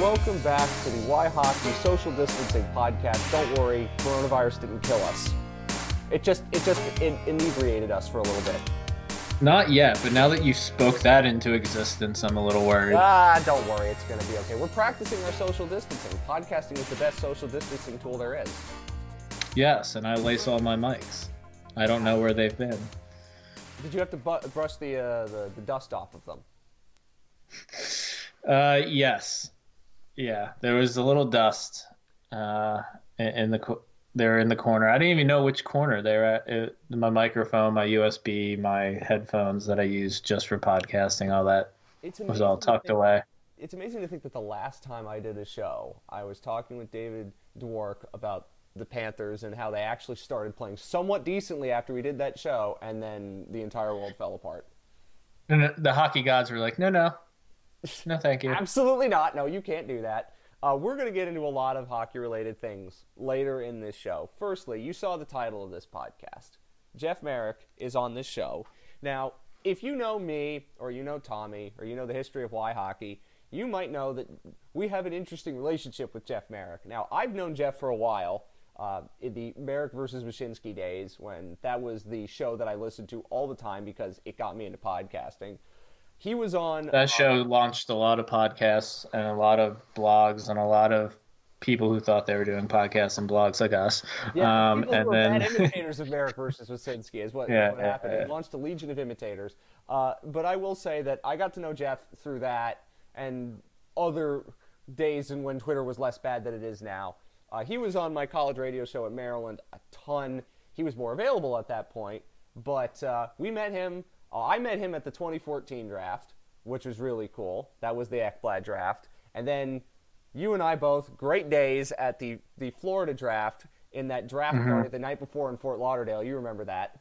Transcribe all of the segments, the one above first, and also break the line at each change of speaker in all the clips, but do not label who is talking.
welcome back to the Why Hockey Social Distancing Podcast. Don't worry, coronavirus didn't kill us. It just it just it inebriated us for a little bit.
Not yet, but now that you spoke that into existence, I'm a little worried.
Ah, don't worry, it's gonna be okay. We're practicing our social distancing. Podcasting is the best social distancing tool there is.
Yes, and I lace all my mics. I don't know where they've been.
Did you have to bu- brush the, uh, the the dust off of them?
Uh, yes, yeah. There was a little dust uh, in, the they're in the corner. I didn't even know which corner they were at. It, my microphone, my USB, my headphones that I use just for podcasting, all that was all tucked
think-
away.
It's amazing to think that the last time I did a show, I was talking with David Dwork about the Panthers and how they actually started playing somewhat decently after we did that show, and then the entire world fell apart.
And the hockey gods were like, no, no, no, thank you.
Absolutely not. No, you can't do that. Uh, we're going to get into a lot of hockey related things later in this show. Firstly, you saw the title of this podcast. Jeff Marek is on this show. Now, if you know me, or you know Tommy, or you know the history of why hockey, you might know that we have an interesting relationship with Jeff Marek. Now, I've known Jeff for a while. Uh, in the Marek versus Wyshynski days, when that was the show that I listened to all the time because it got me into podcasting. He was on
That show launched a lot of podcasts and a lot of blogs and a lot of people who thought they were doing podcasts and blogs like us.
Yeah,
um,
people
and
who are bad
then
imitators of Marek versus Wyshynski is what,
Yeah,
what
yeah,
happened.
yeah.
He launched a legion of imitators. Uh, but I will say that I got to know Jeff through that and other days and when Twitter was less bad than it is now. Uh, he was on my college radio show at Maryland a ton. He was more available at that point, but uh, we met him. Uh, I met him at the 2014 draft, which was really cool. That was the Ekblad draft, and then you and I both great days at the the Florida draft in that draft
Mm-hmm.
party the night before in Fort Lauderdale. You remember that?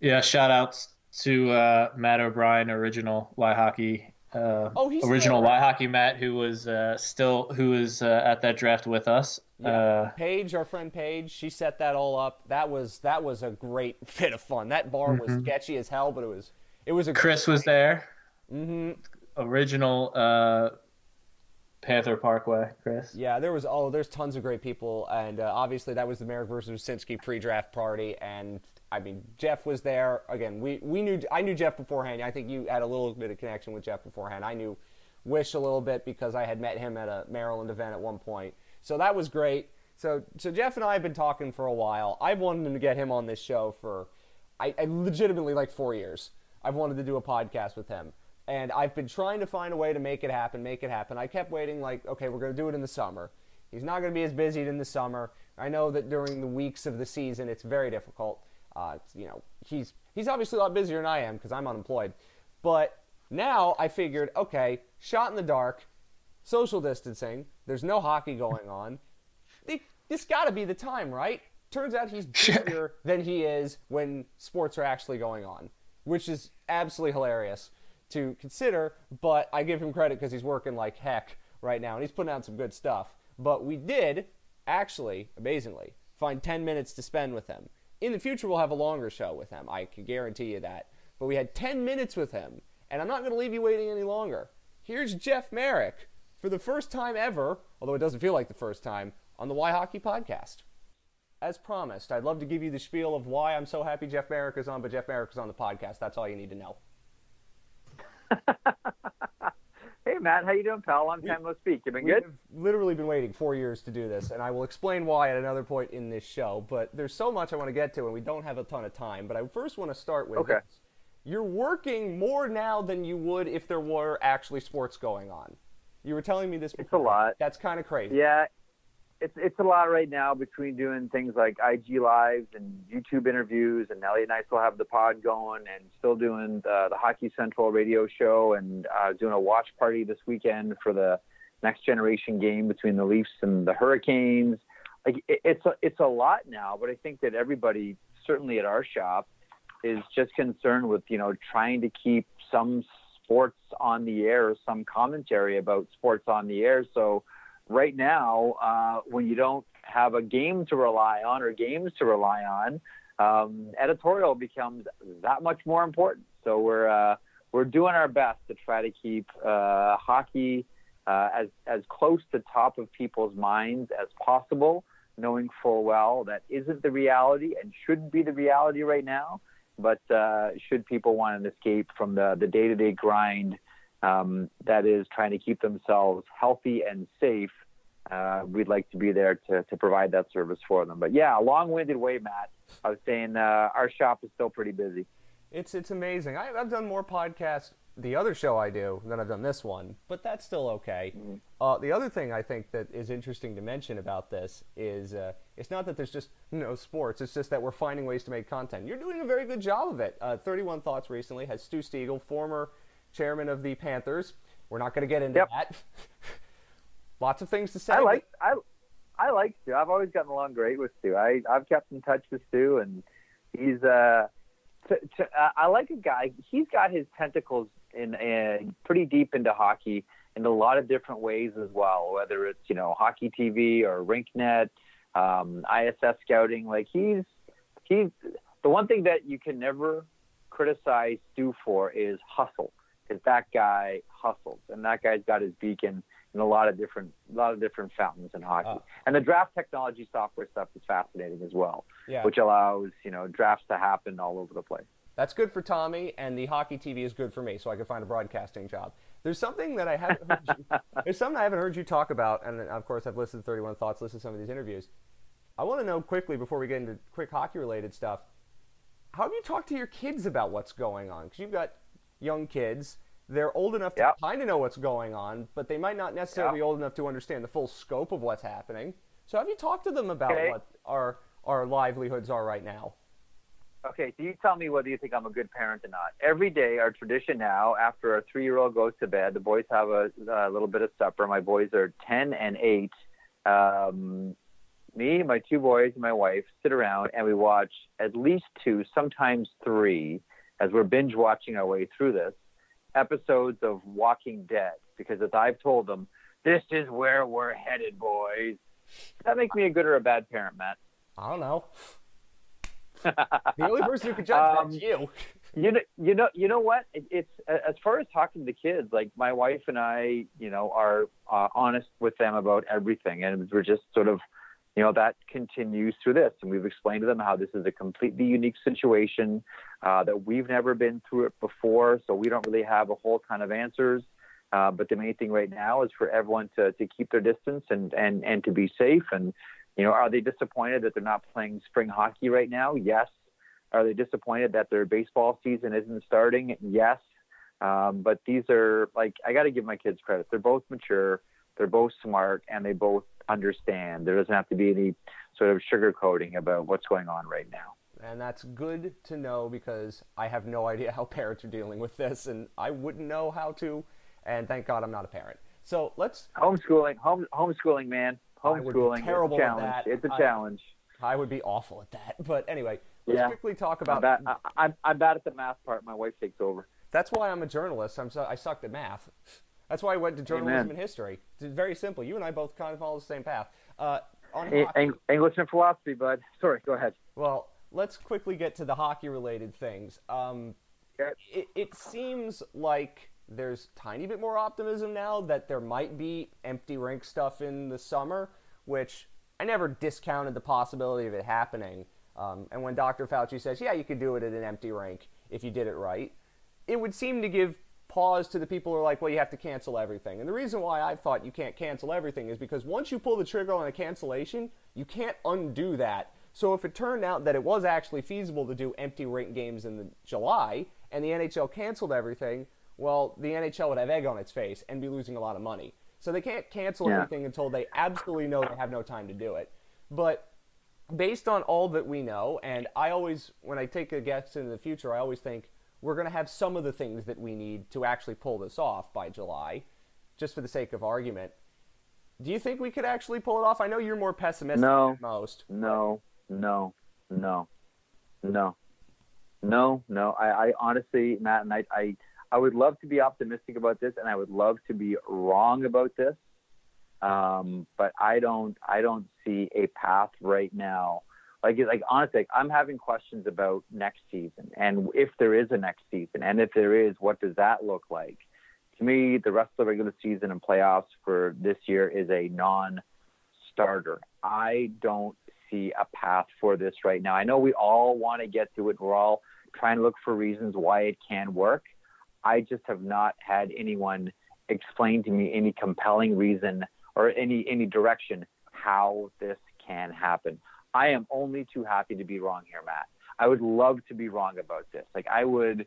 yeah, shout outs to uh, Matt O'Brien, original Y Hockey. Uh,
Oh,
original Y. Hockey Matt, who was uh, still who was uh, at that draft with us. Uh,
Paige, our friend Paige, she set that all up. That was that was a great bit of fun. That bar was
Mm-hmm.
sketchy as hell, but it was it was a
Chris was there.
Mm-hmm.
Original uh, Panther Parkway, Chris.
Yeah, there was oh, there's tons of great people, and uh, obviously that was the Marek versus Wyshynski pre-draft party, and I mean Jeff was there again. We we knew I knew Jeff beforehand. I think you had a little bit of connection with Jeff beforehand. I knew Wish a little bit because I had met him at a Maryland event at one point, so that was great. So so Jeff and I have been talking for a while. I've wanted to get him on this show for I, I legitimately like four years. I've wanted to do a podcast with him. And I've been trying to find a way to make it happen, make it happen. I kept waiting, like, okay, we're going to do it in the summer. He's not going to be as busy in the summer. I know that during the weeks of the season, it's very difficult. Uh, you know, he's he's obviously a lot busier than I am because I'm unemployed. But now I figured, okay, shot in the dark, social distancing. There's no hockey going on. Th- This got to be the time, right? Turns out he's busier than he is when sports are actually going on, which is absolutely hilarious to consider. But I give him credit because he's working like heck right now, and he's putting out some good stuff. But we did actually, amazingly, find 10 minutes to spend with him. In the future, we'll have a longer show with him. I can guarantee you that. But we had 10 minutes with him, and I'm not going to leave you waiting any longer. Here's Jeff Marek for the first time ever, although it doesn't feel like the first time, on the Why Hockey podcast. As promised, I'd love to give you the spiel of why I'm so happy Jeff Marek is on, but Jeff Marek is on the podcast. That's all you need to know.
Hey Matt, how you doing, pal? Long time no speak. You been good?
Literally been waiting four years to do this, and I will explain why at another point in this show. But there's so much I want to get to, and we don't have a ton of time. But I first want to start with
Okay.
this. You're working more now than you would if there were actually sports going on. You were telling me this Before.
It's a lot.
That's kind of crazy.
Yeah, it's it's a lot right now between doing things like IG lives and YouTube interviews, and Elliotte and I still have the pod going, and still doing the, the Hockey Central radio show, and uh, doing a watch party this weekend for the next generation game between the Leafs and the Hurricanes. Like it, it's a, it's a lot now, but I think that everybody, certainly at our shop, is just concerned with you know trying to keep some sports on the air, some commentary about sports on the air. So right now, uh, when you don't have a game to rely on or games to rely on, um, editorial becomes that much more important. So we're uh, we're doing our best to try to keep uh, hockey uh, as as close to top of people's minds as possible, knowing full well that isn't the reality and shouldn't be the reality right now. But uh, should people want an escape from the the day to day grind um, that is trying to keep themselves healthy and safe, uh, we'd like to be there to, to provide that service for them. But yeah, a long-winded way, Matt. I was saying uh, our shop is still pretty busy.
It's it's amazing. I, have done more podcasts the other show I do than I've done this one, but that's still okay. Mm-hmm. Uh, the other thing I think that is interesting to mention about this is uh, it's not that there's just you know sports. It's just that we're finding ways to make content. You're doing a very good job of it. Uh, 31 Thoughts recently has Stu Siegel, former chairman of the Panthers. We're not going to get into yep. that. Lots of things to say.
I like I I like Stu. I've always gotten along great with Stu. I I've kept in touch with Stu, and he's uh, uh I like a guy. He's got his tentacles in, in pretty deep into hockey in a lot of different ways as well. Whether it's you know hockey TV or RinkNet, um, ISS scouting. Like he's he's the one thing that you can never criticize Stu for is hustle that guy hustles and that guy's got his beacon in a lot of different a lot of different fountains in hockey. Uh, and the draft technology software stuff is fascinating as well, yeah. which allows you know drafts to happen all over the place.
That's good for Tommy, and the hockey TV is good for me, so I can find a broadcasting job. There's something that I haven't heard you, there's something I haven't heard you talk about, and of course I've listened to 31 Thoughts, listened to some of these interviews. I want to know quickly before we get into quick hockey related stuff. How have you talked to your kids about what's going on? Because you've got young kids they're old enough to yep. kind of know what's going on, but they might not necessarily yep. be old enough to understand the full scope of what's happening. So have you talked to them about okay. what our our livelihoods are right now?
Okay, so you tell me whether you think I'm a good parent or not. Every day, our tradition now, after our three-year-old goes to bed, the boys have a, a little bit of supper. My boys are 10 and 8. Um, me, my two boys, and my wife sit around and we watch at least two, sometimes three, as we're binge watching our way through this episodes of Walking Dead because as I've told them, this is where we're headed, boys. Does that make me a good or a bad parent, Matt?
I don't know. the only person who can judge um, that's you.
you know, you know, you know what? It, it's as far as talking to kids. Like my wife and I, you know, are uh, honest with them about everything, and we're just sort of you know, that continues through this. And we've explained to them how this is a completely unique situation, uh, that we've never been through it before. So we don't really have a whole ton of answers. Uh, but the main thing right now is for everyone to, to keep their distance and, and, and to be safe. And, you know, are they disappointed that they're not playing spring hockey right now? Yes. Are they disappointed that their baseball season isn't starting? Yes. Um, but these are like, I got to give my kids credit. They're both mature, they're both smart, and they both understand. There doesn't have to be any sort of sugarcoating about what's going on right now.
And that's good to know because I have no idea how parents are dealing with this, and I wouldn't know how to. And thank God I'm not a parent. So let's
homeschooling. Home homeschooling, man. Homeschooling.
terrible
it's a challenge.
at
that. It's a challenge.
I, I, would be awful at that. But anyway, let's yeah. quickly talk about.
I'm bad, I, am I'm bad at the math part. My wife takes over.
That's why I'm a journalist. I'm so, I sucked at math. That's why I went to journalism Amen. and history. It's very simple. You and I both kind of follow the same path. Uh,
on hockey, English and philosophy, bud. Sorry, go ahead.
Well, let's quickly get to the hockey-related things. Um, it, it seems like there's tiny bit more optimism now that there might be empty rink stuff in the summer, which I never discounted the possibility of it happening. Um, and when Dr. Fauci says, yeah, you could do it at an empty rink if you did it right, it would seem to give pause to the people who are like, well, you have to cancel everything. And the reason why I thought you can't cancel everything is because once you pull the trigger on a cancellation, you can't undo that. So if it turned out that it was actually feasible to do empty rink games in the July and the NHL canceled everything, well, the NHL would have egg on its face and be losing a lot of money. So they can't cancel yeah. everything until they absolutely know they have no time to do it. But based on all that we know, and I always, when I take a guess into the future, I always think, we're going to have some of the things that we need to actually pull this off by July, just for the sake of argument. Do you think we could actually pull it off? I know you're more pessimistic no, than most.
No, no, no, no, no, no. I, I honestly, Matt, and I, I, I would love to be optimistic about this, and I would love to be wrong about this. Um, but I don't, I don't see a path right now like like honestly, like, I'm having questions about next season and if there is a next season, and if there is, what does that look like? to me, the rest of the regular season and playoffs for this year is a non-starter. I don't see a path for this right now. I know we all want to get to it. We're all trying to look for reasons why it can work. I just have not had anyone explain to me any compelling reason or any any direction how this can happen. I am only too happy to be wrong here, Matt. I would love to be wrong about this. Like I would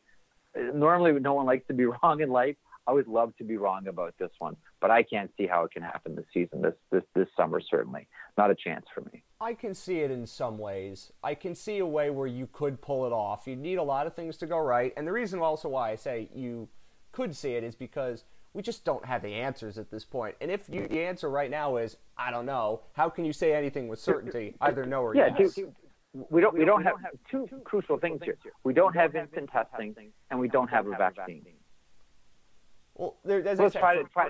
normally no one likes to be wrong in life. I would love to be wrong about this one, but I can't see how it can happen this season, this this this summer certainly. Not a chance for me.
I can see it in some ways. I can see a way where you could pull it off. You need a lot of things to go right, and the reason also why I say you could see it is because we just don't have the answers at this point. And if you, the answer right now is I don't know, how can you say anything with certainty? Either no or
yeah,
yes.
Do, we don't we don't have two crucial things here. We don't have instant testing, and we don't have a vaccine.
Well, there, as
Let's try to try,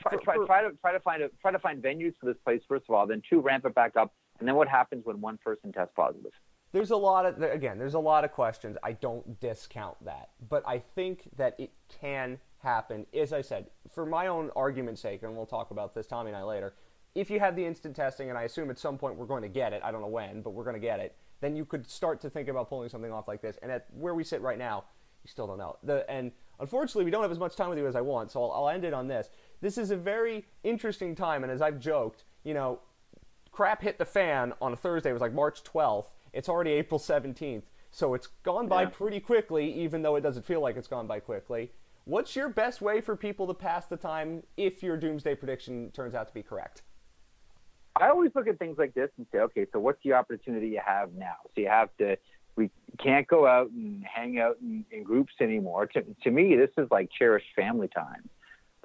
try, try, try to try to find a try to find venues for this place first of all. Then two, ramp it back up, and then what happens when one person tests positive?
there's a lot of again there's a lot of questions i don't discount that but i think that it can happen as i said for my own argument's sake and we'll talk about this tommy and i later if you have the instant testing and i assume at some point we're going to get it i don't know when but we're going to get it then you could start to think about pulling something off like this and at where we sit right now you still don't know the and unfortunately we don't have as much time with you as i want so i'll, I'll end it on this this is a very interesting time and as i've joked you know crap hit the fan on a Thursday. It was like March 12th. It's already April 17th. So it's gone by
Yeah.
pretty quickly, even though it doesn't feel like it's gone by quickly. What's your best way for people to pass the time if your doomsday prediction turns out to be correct?
I always look at things like this and say, okay, so what's the opportunity you have now? So you have to, we can't go out and hang out in, in groups anymore. To, to me, this is like cherished family time.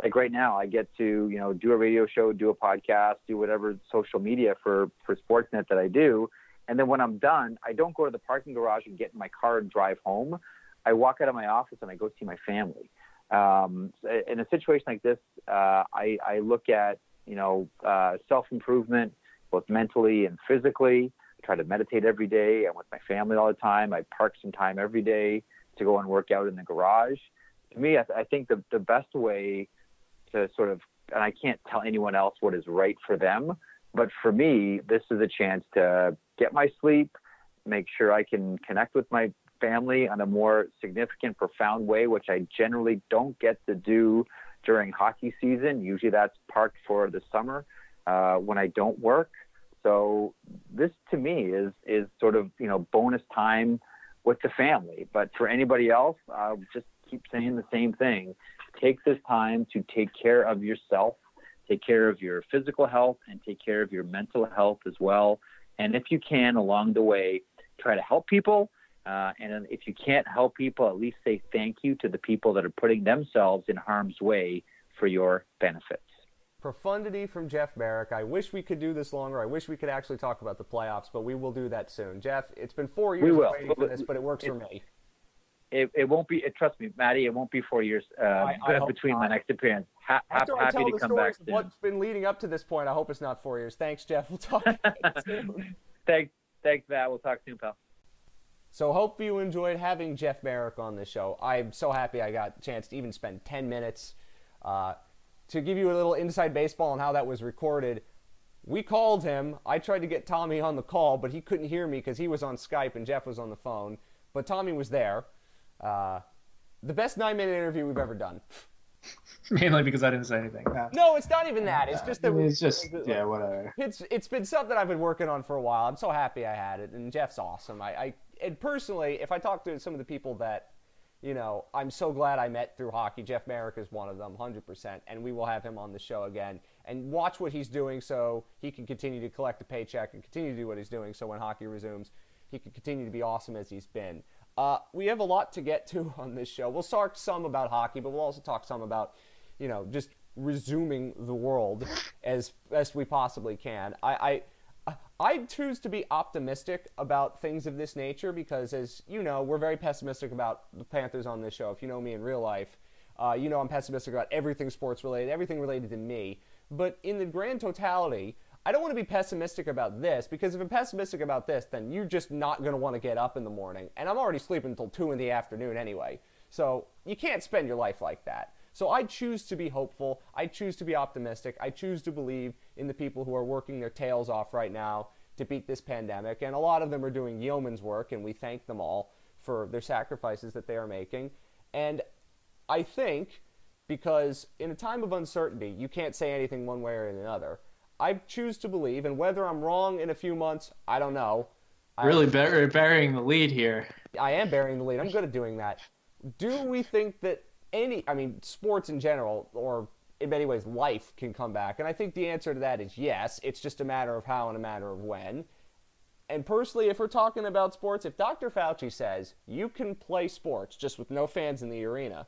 Like right now, I get to, you know, do a radio show, do a podcast, do whatever social media for, for Sportsnet that I do. And then when I'm done, I don't go to the parking garage and get in my car and drive home. I walk out of my office and I go see my family. Um, in a situation like this, uh, I, I look at you know, uh, self improvement, both mentally and physically. I try to meditate every day. I'm with my family all the time. I park some time every day to go and work out in the garage. To me, I, th- I think the, the best way to sort of, and I can't tell anyone else what is right for them, but for me, this is a chance to get my sleep, make sure I can connect with my family on a more significant, profound way, which I generally don't get to do during hockey season. Usually that's parked for the summer uh, when I don't work. So this to me is is sort of you know bonus time with the family. But for anybody else, I'll just keep saying the same thing. Take this time to take care of yourself, take care of your physical health, and take care of your mental health as well. And if you can, along the way, try to help people. Uh, and if you can't help people, at least say thank you to the people that are putting themselves in harm's way for your benefits.
Profundity from Jeff Marek. I wish we could do this longer. I wish we could actually talk about the playoffs, but we will do that soon. Jeff, it's been four years waiting for this, but it works for me.
It, it won't be. Trust me, Maddie. It won't be four years uh,
I- I
between my next appearance. Ha-
After I
happy
tell
to
the
come back
stories of
soon.
what's been leading up to this point, I hope it's not four years. Thanks, Jeff. We'll talk soon.
Thanks, thanks, Matt. We'll talk soon, pal.
So hope you enjoyed having Jeff Marek on the show. I'm so happy I got a chance to even spend 10 minutes uh, to give you a little inside baseball on how that was recorded. We called him. I tried to get Tommy on the call, but he couldn't hear me because he was on Skype and Jeff was on the phone. But Tommy was there. Uh, the best nine minute interview we've ever done.
Mainly because I didn't say anything.
No, it's not even that. It's just that
it's just yeah, whatever.
it's it's been something I've been working on for a while. I'm so happy I had it, and Jeff's awesome. I, I and personally, if I talk to some of the people that, you know, I'm so glad I met through hockey. Jeff Marek is one of them, 100%, and we will have him on the show again and watch what he's doing so he can continue to collect a paycheck and continue to do what he's doing. So when hockey resumes, he can continue to be awesome as he's been. Uh, we have a lot to get to on this show. We'll talk some about hockey, but we'll also talk some about, you know, just resuming the world as best we possibly can. I, I I choose to be optimistic about things of this nature because, as you know, we're very pessimistic about the Panthers on this show. If you know me in real life, uh, you know I'm pessimistic about everything sports related, everything related to me. But in the grand totality, I don't want to be pessimistic about this because if I'm pessimistic about this, then you're just not going to want to get up in the morning. And I'm already sleeping until 2 in the afternoon anyway. So you can't spend your life like that. So I choose to be hopeful. I choose to be optimistic. I choose to believe in the people who are working their tails off right now to beat this pandemic. And a lot of them are doing yeoman's work, and we thank them all for their sacrifices that they are making. And I think because in a time of uncertainty, you can't say anything one way or another. I choose to believe, and whether I'm wrong in a few months, I don't know.
Really bur- burying the lead here.
I am burying the lead. I'm good at doing that. Do we think that any, I mean, sports in general, or in many ways, life can come back? And I think the answer to that is yes. It's just a matter of how and a matter of when. And personally, if we're talking about sports, if Dr. Fauci says you can play sports just with no fans in the arena,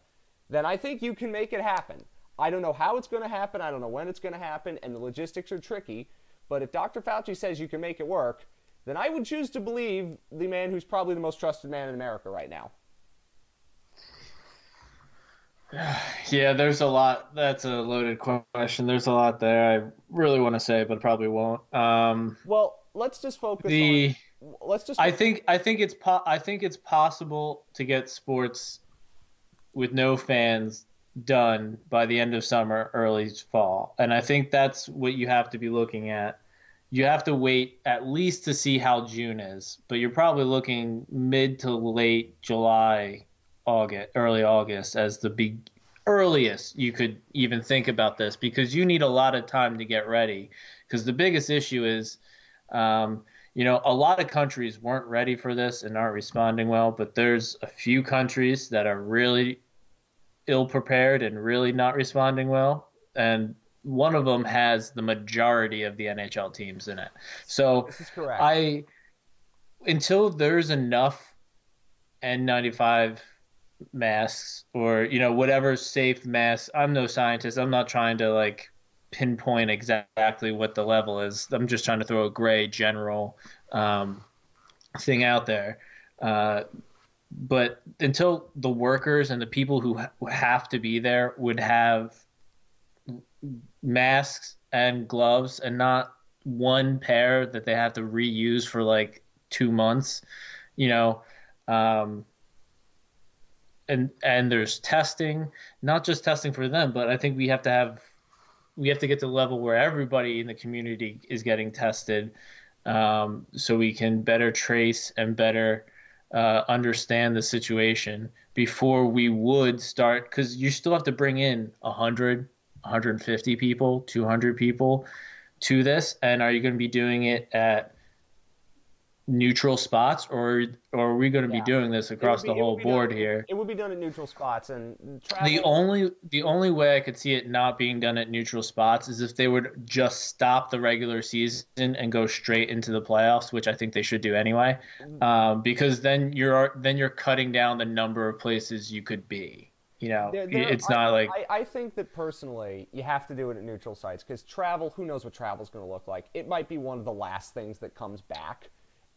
then I think you can make it happen. I don't know how it's going to happen. I don't know when it's going to happen, and the logistics are tricky. But if Dr. Fauci says you can make it work, then I would choose to believe the man who's probably the most trusted man in America right now.
Yeah, there's a lot. That's a loaded question. There's a lot there. I really want to say, but probably won't. Um,
well, let's just focus
the,
on. Let's just.
I think. I think it's. Po- I think it's possible to get sports with no fans done by the end of summer, early fall, and I think that's what you have to be looking at. You have to wait at least to see how June is, but you're probably looking mid to late July August, early August as the big earliest you could even think about this because you need a lot of time to get ready. Because the biggest issue is, um, you know, a lot of countries weren't ready for this and aren't responding well, but there's a few countries that are really ill prepared and really not responding well. And one of them has the majority of the NHL teams in it. So
this is correct.
I until there's enough N95 masks or you know whatever safe mask i'm no scientist. I'm not trying to like pinpoint exactly what the level is. I'm just trying to throw a gray general um, thing out there. Uh, but until the workers and the people who ha- have to be there would have masks and gloves and not one pair that they have to reuse for like two months you know um, and and there's testing, not just testing for them, but I think we have to have we have to get to the level where everybody in the community is getting tested, um, so we can better trace and better uh, understand the situation before we would start. Because you still have to bring in 100, 150 people, 200 people to this, and are you going to be doing it at neutral spots, or or are we going to
Yeah.
be doing this across
be-
the whole board
done-
here?
It would be done at neutral spots, and travel,
The only the only way I could see it not being done at neutral spots is if they would just stop the regular season and go straight into the playoffs, which I think they should do anyway, um, because then you're then you're cutting down the number of places you could be. You know,
There- there-
it's
I-
not like
I, I think that personally, you have to do it at neutral sites because travel. Who knows what travel's going to look like? It might be one of the last things that comes back,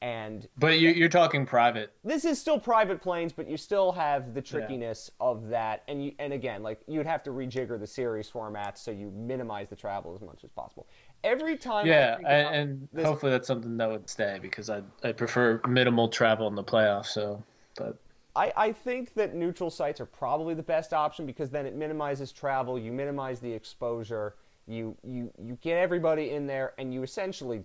and
but you're, you're talking private.
this is still private planes, but you still have the trickiness of that. And you, and again, like you'd have to rejigger the series formats so you minimize the travel as much as possible. Every time,
Yeah,
think about
and, and
this-
hopefully that's something that would stay because I I prefer minimal travel in the playoffs. So, but
I, I think that neutral sites are probably the best option because then it minimizes travel, you minimize the exposure, you you you get everybody in there, and you essentially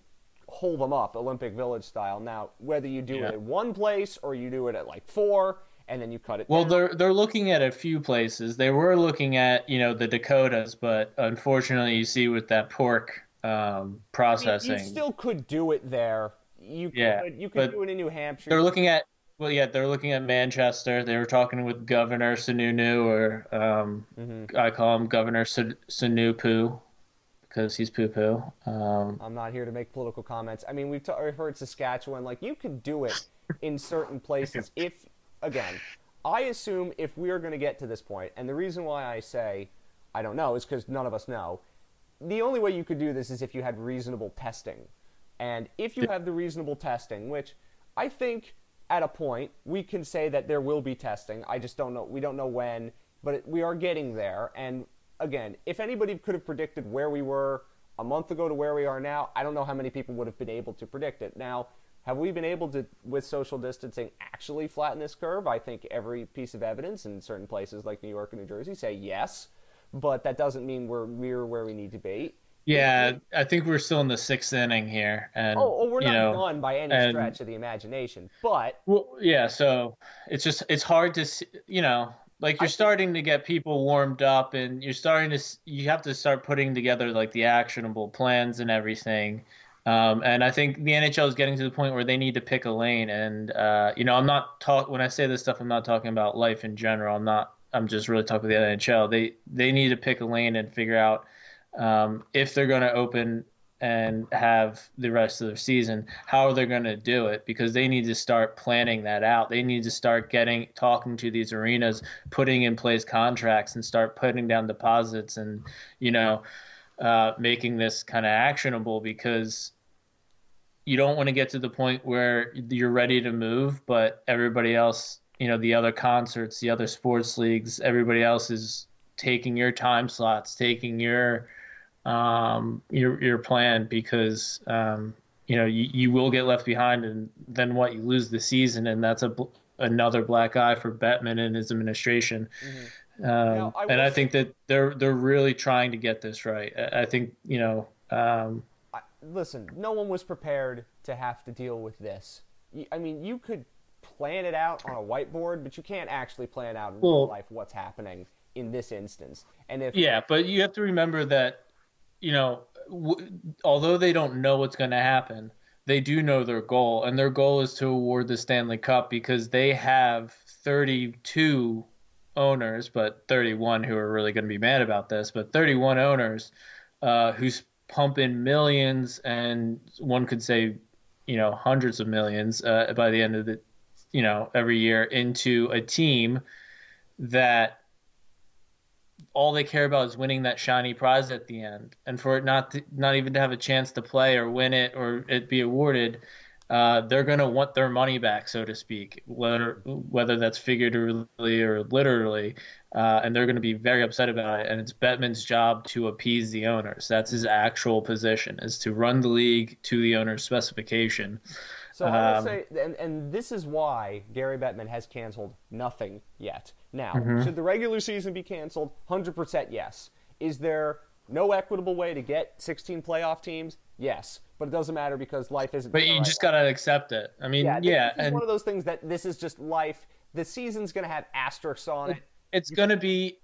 hold them up Olympic Village style. Now, whether you do
Yeah.
it at one place or you do it at like four, and then you cut it.
Well,
down.
they're they're looking at a few places. They were looking at you know the Dakotas, but unfortunately, you see with that pork um, processing,
You still could do it there. You could
Yeah,
you could do it in New Hampshire.
they're looking at well, yeah, they're looking at Manchester. They were talking with Governor Sununu, or um,
Mm-hmm.
I call him Governor Sun- Sunupu because he's poo poo. Um,
I'm not here to make political comments. I mean, we've, t- heard Saskatchewan. Like, you could do it in certain places. If, again, I assume if we are going to get to this point, and the reason why I say I don't know is because none of us know. The only way you could do this is if you had reasonable testing. And if you have the reasonable testing, which I think at a point we can say that there will be testing. I just don't know. We don't know when, but it, we are getting there. And again, if anybody could have predicted where we were a month ago to where we are now, I don't know how many people would have been able to predict it. Now, have we been able to, with social distancing, actually flatten this curve? I think every piece of evidence in certain places like New York and New Jersey say yes. but that doesn't mean we're we're where we need to be.
Yeah, I think we're still in the sixth inning here, and
Oh, oh we're not
know,
done by any
and-
stretch of the imagination, but
Well, yeah, so it's just it's hard to see, you know, like you're starting to get people warmed up and you're starting to you have to start putting together like the actionable plans and everything. Um, and I think the NHL is getting to the point where they need to pick a lane. And uh, you know, I'm not talk when I say this stuff, I'm not talking about life in general. I'm not. I'm just really talking about the NHL. They they need to pick a lane and figure out um, if they're going to open and have the rest of the season, how are they going to do it? Because they need to start planning that out. They need to start getting talking to these arenas, putting in place contracts, and start putting down deposits, and you know, uh, making this kind of actionable. Because you don't want to get to the point where you're ready to move, but everybody else, you know, the other concerts, the other sports leagues, everybody else is taking your time slots, taking your um, your your plan because um, you know you, you will get left behind, and then what? You lose the season, and that's a another black eye for Bettman and his administration. Um,
Now, I
and
will
I
say-
think that they're they're really trying to get this right. I, I think you know. Um,
I, listen, no one was prepared to have to deal with this. I mean, you could plan it out on a whiteboard, but you can't actually plan out in real life what's happening in this instance. And if
Yeah, but you have to remember that, you know, w- although they don't know what's going to happen, they do know their goal, and their goal is to award the Stanley Cup because they have 32 owners, but 31 who are really going to be mad about this, but 31 owners uh, who s- pump in millions, and one could say, you know, hundreds of millions uh, by the end of the, you know, every year into a team that all they care about is winning that shiny prize at the end, and for it not to, not even to have a chance to play or win it or it be awarded, uh, they're going to want their money back, so to speak, whether whether that's figuratively or literally, uh, and they're going to be very upset about it. And it's Bettman's job to appease the owners. That's his actual position, is to run the league to the owner's specification.
So I would
Um,
say, and, and this is why Gary Bettman has canceled nothing yet. Now,
Mm-hmm.
should the regular season be canceled? 100% yes. Is there no equitable way to get 16 playoff teams? Yes. But it doesn't matter because life isn't.
But you
right
just got to accept it. I mean,
Yeah,
yeah, and
one of those things that this is just life. The season's going to have asterisks on it.
it's going to be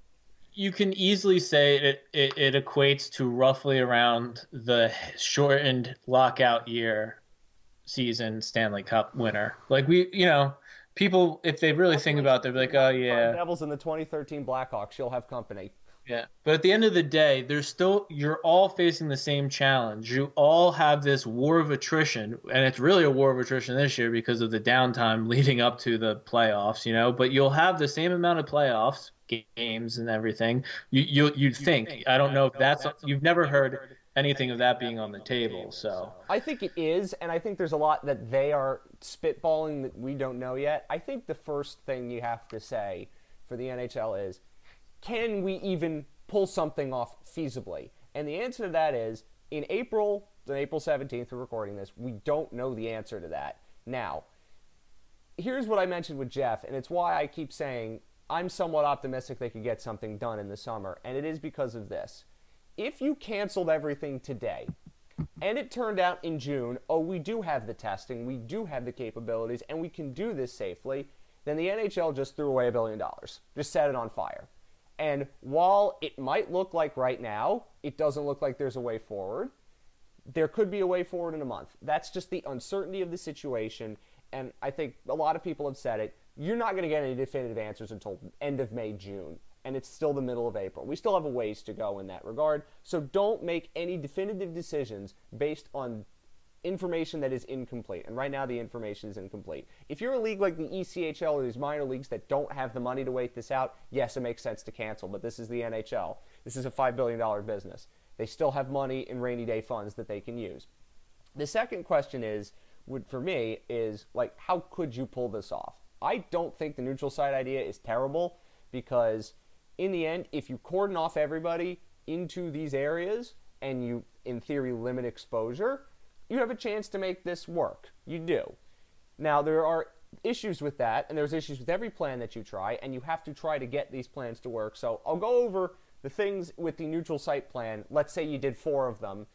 you can easily say it, it it equates to roughly around the shortened lockout year season Stanley Cup winner. Like we, you know, people if they really think about it, they're like, "Oh yeah."
Devils and the 2013 Blackhawks, you'll have company.
Yeah. But at the end of the day, there's still you're all facing the same challenge. You all have this war of attrition, and it's really a war of attrition this year because of the downtime leading up to the playoffs, you know, but you'll have the same amount of playoffs games and everything. You you you'd think. I don't know if that's you've never heard anything of that being on the table, so
I think it is, and I think there's a lot that they are spitballing that we don't know yet. I think the first thing you have to say for the NHL is can we even pull something off feasibly? And the answer to that is in April, on April 17th, we're recording this, we don't know the answer to that. Now, here's what I mentioned with Jeff, and it's why I keep saying I'm somewhat optimistic they could get something done in the summer, and it is because of this. If you canceled everything today, and it turned out in June, oh, we do have the testing, we do have the capabilities, and we can do this safely, then the NHL just threw away a billion dollars, just set it on fire. And while it might look like right now, it doesn't look like there's a way forward, there could be a way forward in a month. That's just the uncertainty of the situation. And I think a lot of people have said it. You're not going to get any definitive answers until end of May, June. And it's still the middle of April. We still have a ways to go in that regard. So don't make any definitive decisions based on information that is incomplete. And right now, the information is incomplete. If you're a league like the ECHL or these minor leagues that don't have the money to wait this out, yes, it makes sense to cancel. But this is the NHL. This is a $5 billion business. They still have money in rainy day funds that they can use. The second question is, would for me, is like, how could you pull this off? I don't think the neutral site idea is terrible because, in the end, if you cordon off everybody into these areas and you, in theory, limit exposure, you have a chance to make this work. You do. Now, there are issues with that, and there's issues with every plan that you try, and you have to try to get these plans to work. So I'll go over the things with the neutral site plan, let's say you did four of them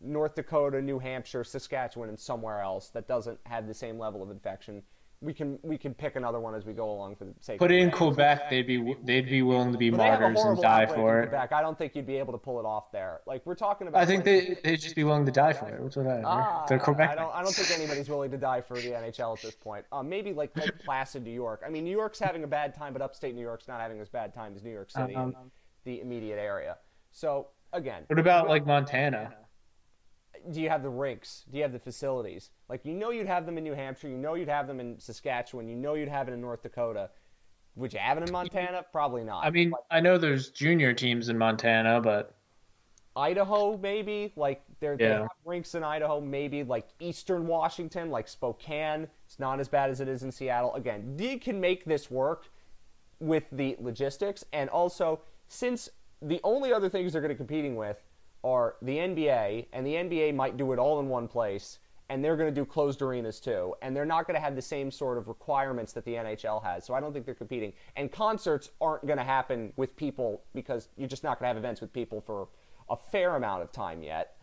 North Dakota, New Hampshire, Saskatchewan, and somewhere else that doesn't have the same level of infection. We can we can pick another one as we go along for the sake.
Put
of
it in Quebec, they'd be they'd be willing to be
But they have a
martyrs and die for it.
Quebec. I don't think you'd be able to pull it off there. Like we're talking about.
I think
places-
they they'd just be willing to die for it. What's what I
Ah,
They're Quebec.
I don't. I don't think anybody's willing to die for the NHL at this point. Um, maybe like Lake Placid, New York. I mean, New York's having a bad time, but upstate New York's not having as bad time as New York City
Um,
the immediate area. So again,
What about like Montana?
Do you have the rinks? Do you have the facilities? Like you know you'd have them in New Hampshire, you know you'd have them in Saskatchewan, you know you'd have it in North Dakota. Would you have it in Montana? Probably not.
I mean, I know there's junior teams in Montana, but
Idaho, maybe like they're, they have rinks in Idaho, maybe like Eastern Washington, like Spokane. It's not as bad as it is in Seattle. Again, you can make this work with the logistics, and also since the only other things they're going to be competing with are the NBA, and the NBA might do it all in one place, and they're going to do closed arenas too, and they're not going to have the same sort of requirements that the NHL has. So I don't think they're competing. And concerts aren't going to happen with people because you're just not going to have events with people for a fair amount of time yet.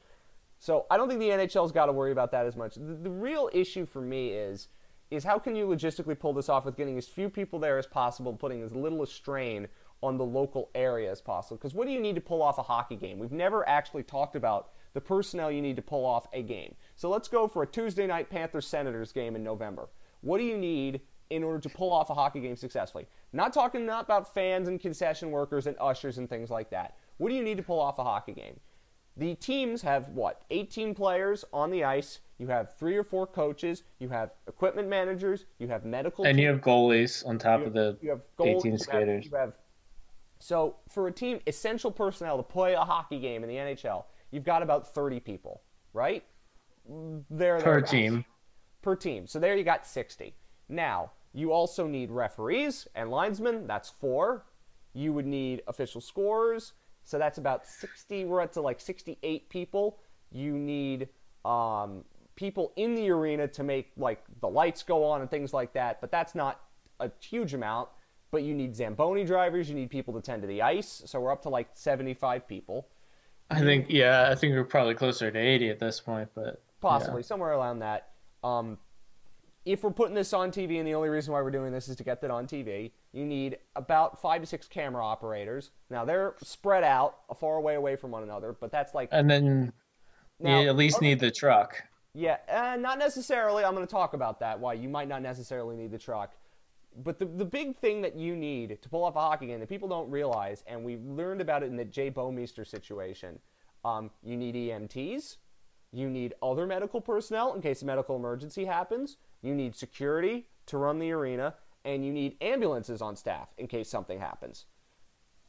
So I don't think the NHL's got to worry about that as much. The, the real issue for me is is how can you logistically pull this off with getting as few people there as possible, putting as little a strain on the local area as possible? Because what do you need to pull off a hockey game? We've never actually talked about the personnel you need to pull off a game. So let's go for a Tuesday night Panthers Senators game in November. What do you need in order to pull off a hockey game successfully? Not talking not about fans and concession workers and ushers and things like that. What do you need to pull off a hockey game? The teams have what? 18 players on the ice. You have three or four coaches. You have equipment managers. You have medical.
and
team-
you have goalies on top
you
of the
you have goals,
18
you have-
skaters.
you have- so for a team, essential personnel to play a hockey game in the NHL, you've got about 30 people, right? There,
per team.
Per team. So there you got 60. Now, you also need referees and linesmen. That's four. You would need official scorers. So that's about 60. We're up to like 68 people. You need um, people in the arena to make like the lights go on and things like that. But that's not a huge amount. But you need Zamboni drivers. You need people to tend to the ice. So we're up to like 75 people.
I think yeah, I think we're probably closer to 80 at this point, but
possibly somewhere around that. Um, if we're putting this on TV, and the only reason why we're doing this is to get that on TV, you need about five to six camera operators. Now they're spread out, far away away from one another, but that's like
and then
Now,
you at least
other-
need the truck.
yeah, uh, not necessarily. I'm going to talk about that. Why you might not necessarily need the truck, but the the big thing that you need to pull off a hockey game that people don't realize, and we learned about it in the Jay Bouwmeester situation. Um, you need EMTs. You need other medical personnel in case a medical emergency happens. You need security to run the arena, and you need ambulances on staff in case something happens.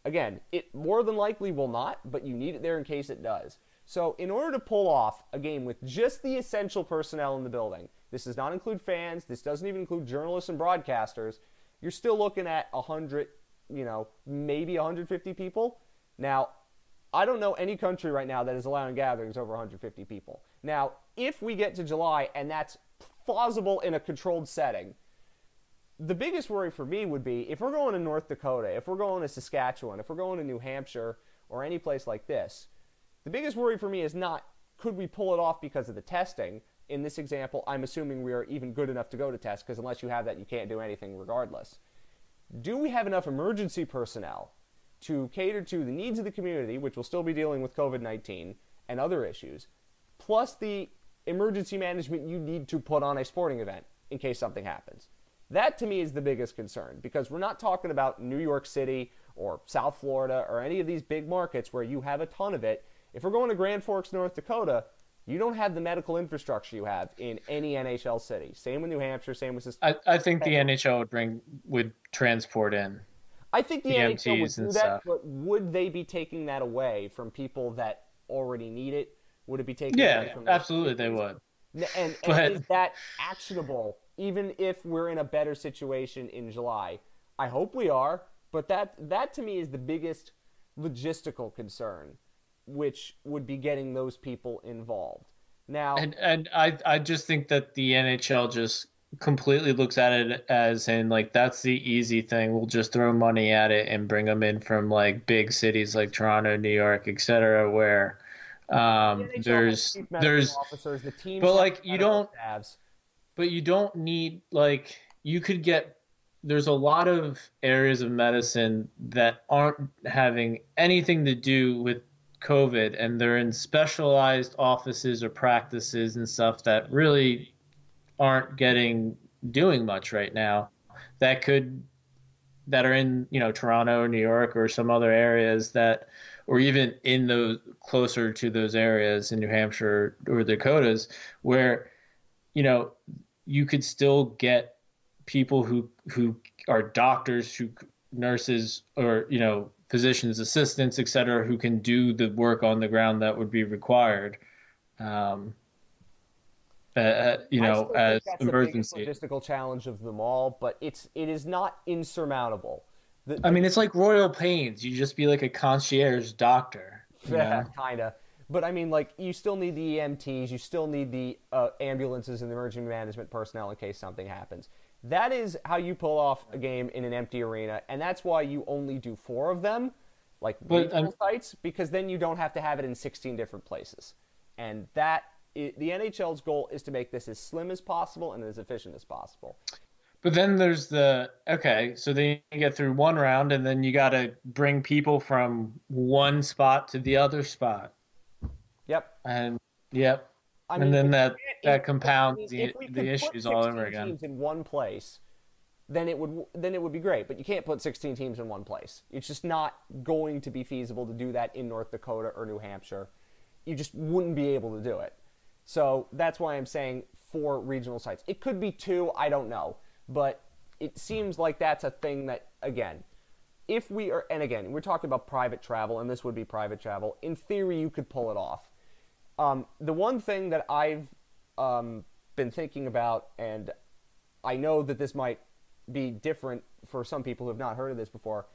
Again, it more than likely will not, but you need it there in case it does. So, in order to pull off a game with just the essential personnel in the building, this does not include fans, this doesn't even include journalists and broadcasters, you're still looking at 100, you know, maybe 150 people. Now, I don't know any country right now that is allowing gatherings over 150 people. Now, if we get to July and that's plausible in a controlled setting, the biggest worry for me would be if we're going to North Dakota, if we're going to Saskatchewan, if we're going to New Hampshire or any place like this, the biggest worry for me is not could we pull it off because of the testing. In this example, I'm assuming we are even good enough to go to test because unless you have that, you can't do anything regardless. Do we have enough emergency personnel to cater to the needs of the community, which will still be dealing with COVID 19 and other issues, plus the emergency management you need to put on a sporting event in case something happens? That to me is the biggest concern because we're not talking about New York City or South Florida or any of these big markets where you have a ton of it. If we're going to Grand Forks, North Dakota, you don't have the medical infrastructure you have in any NHL city. Same with New Hampshire, same with
I, I think the NHL would bring would transport in.
I think the NHL would do
and
that,
stuff.
but would they be taking that away from people that already need it? Would it be taken
Yeah,
away from those
absolutely they would.
And, and
But-
is that actionable, even if we're in a better situation in July? I hope we are, but that that to me is the biggest logistical concern, which would be getting those people involved. Now,
And and I I just think that the NHL just completely looks at it as in like that's the easy thing. We'll just throw money at it and bring them in from like big cities like Toronto, New York, etc. Where um,
The
there's
has chief medical
there's
officers, the teams
but, like, you don't-
staffs.
but you don't need like you could get there's a lot of areas of medicine that aren't having anything to do with covid and they're in specialized offices or practices and stuff that really aren't getting doing much right now that could that are in you know Toronto or New York or some other areas that or even in those closer to those areas in New Hampshire or Dakotas where you know you could still get people who who are doctors who nurses or you know physicians assistants et cetera who can do the work on the ground that would be required um uh, you know as
that's the biggest
emergency
logistical challenge of them all, but it's it is not insurmountable. The,
i mean it's like royal pains you just be like a concierge doctor
Yeah, kind of. But I mean, like, you still need the EMTs, you still need the uh, ambulances and the emergency management personnel in case something happens. That is how you pull off a game in an empty arena, and that's why you only do four of them, like
But,
regional sites, because then you don't have to have it in 16 different places. And that the NHL's goal is to make this as slim as possible and as efficient as possible.
But then there's the okay, so then you get through one round, and then you got to bring people from one spot to the other spot,
Yep.
and yep,
I
and then that that compounds
mean,
the the issues all
16
over again.
Teams in one place, then it would then it would be great. But you can't put 16 teams in one place. It's just not going to be feasible to do that in North Dakota or New Hampshire. You just wouldn't be able to do it. So that's why I'm saying four regional sites. It could be two. I don't know, but it seems like that's a thing that again. If we are, and again, we're talking about private travel, and this would be private travel. In theory, you could pull it off. Um, the one thing that I've um, been thinking about, and I know that this might be different for some people who have not heard of this before.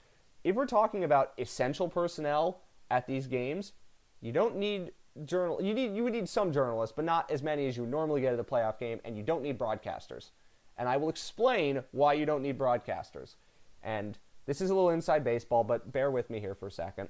If we're talking about essential personnel at these games, you don't need journal. You need you would need some journalists, but not as many as you normally get at a playoff game, and you don't need broadcasters. And I will explain why you don't need broadcasters. And this is a little inside baseball, but bear with me here for a second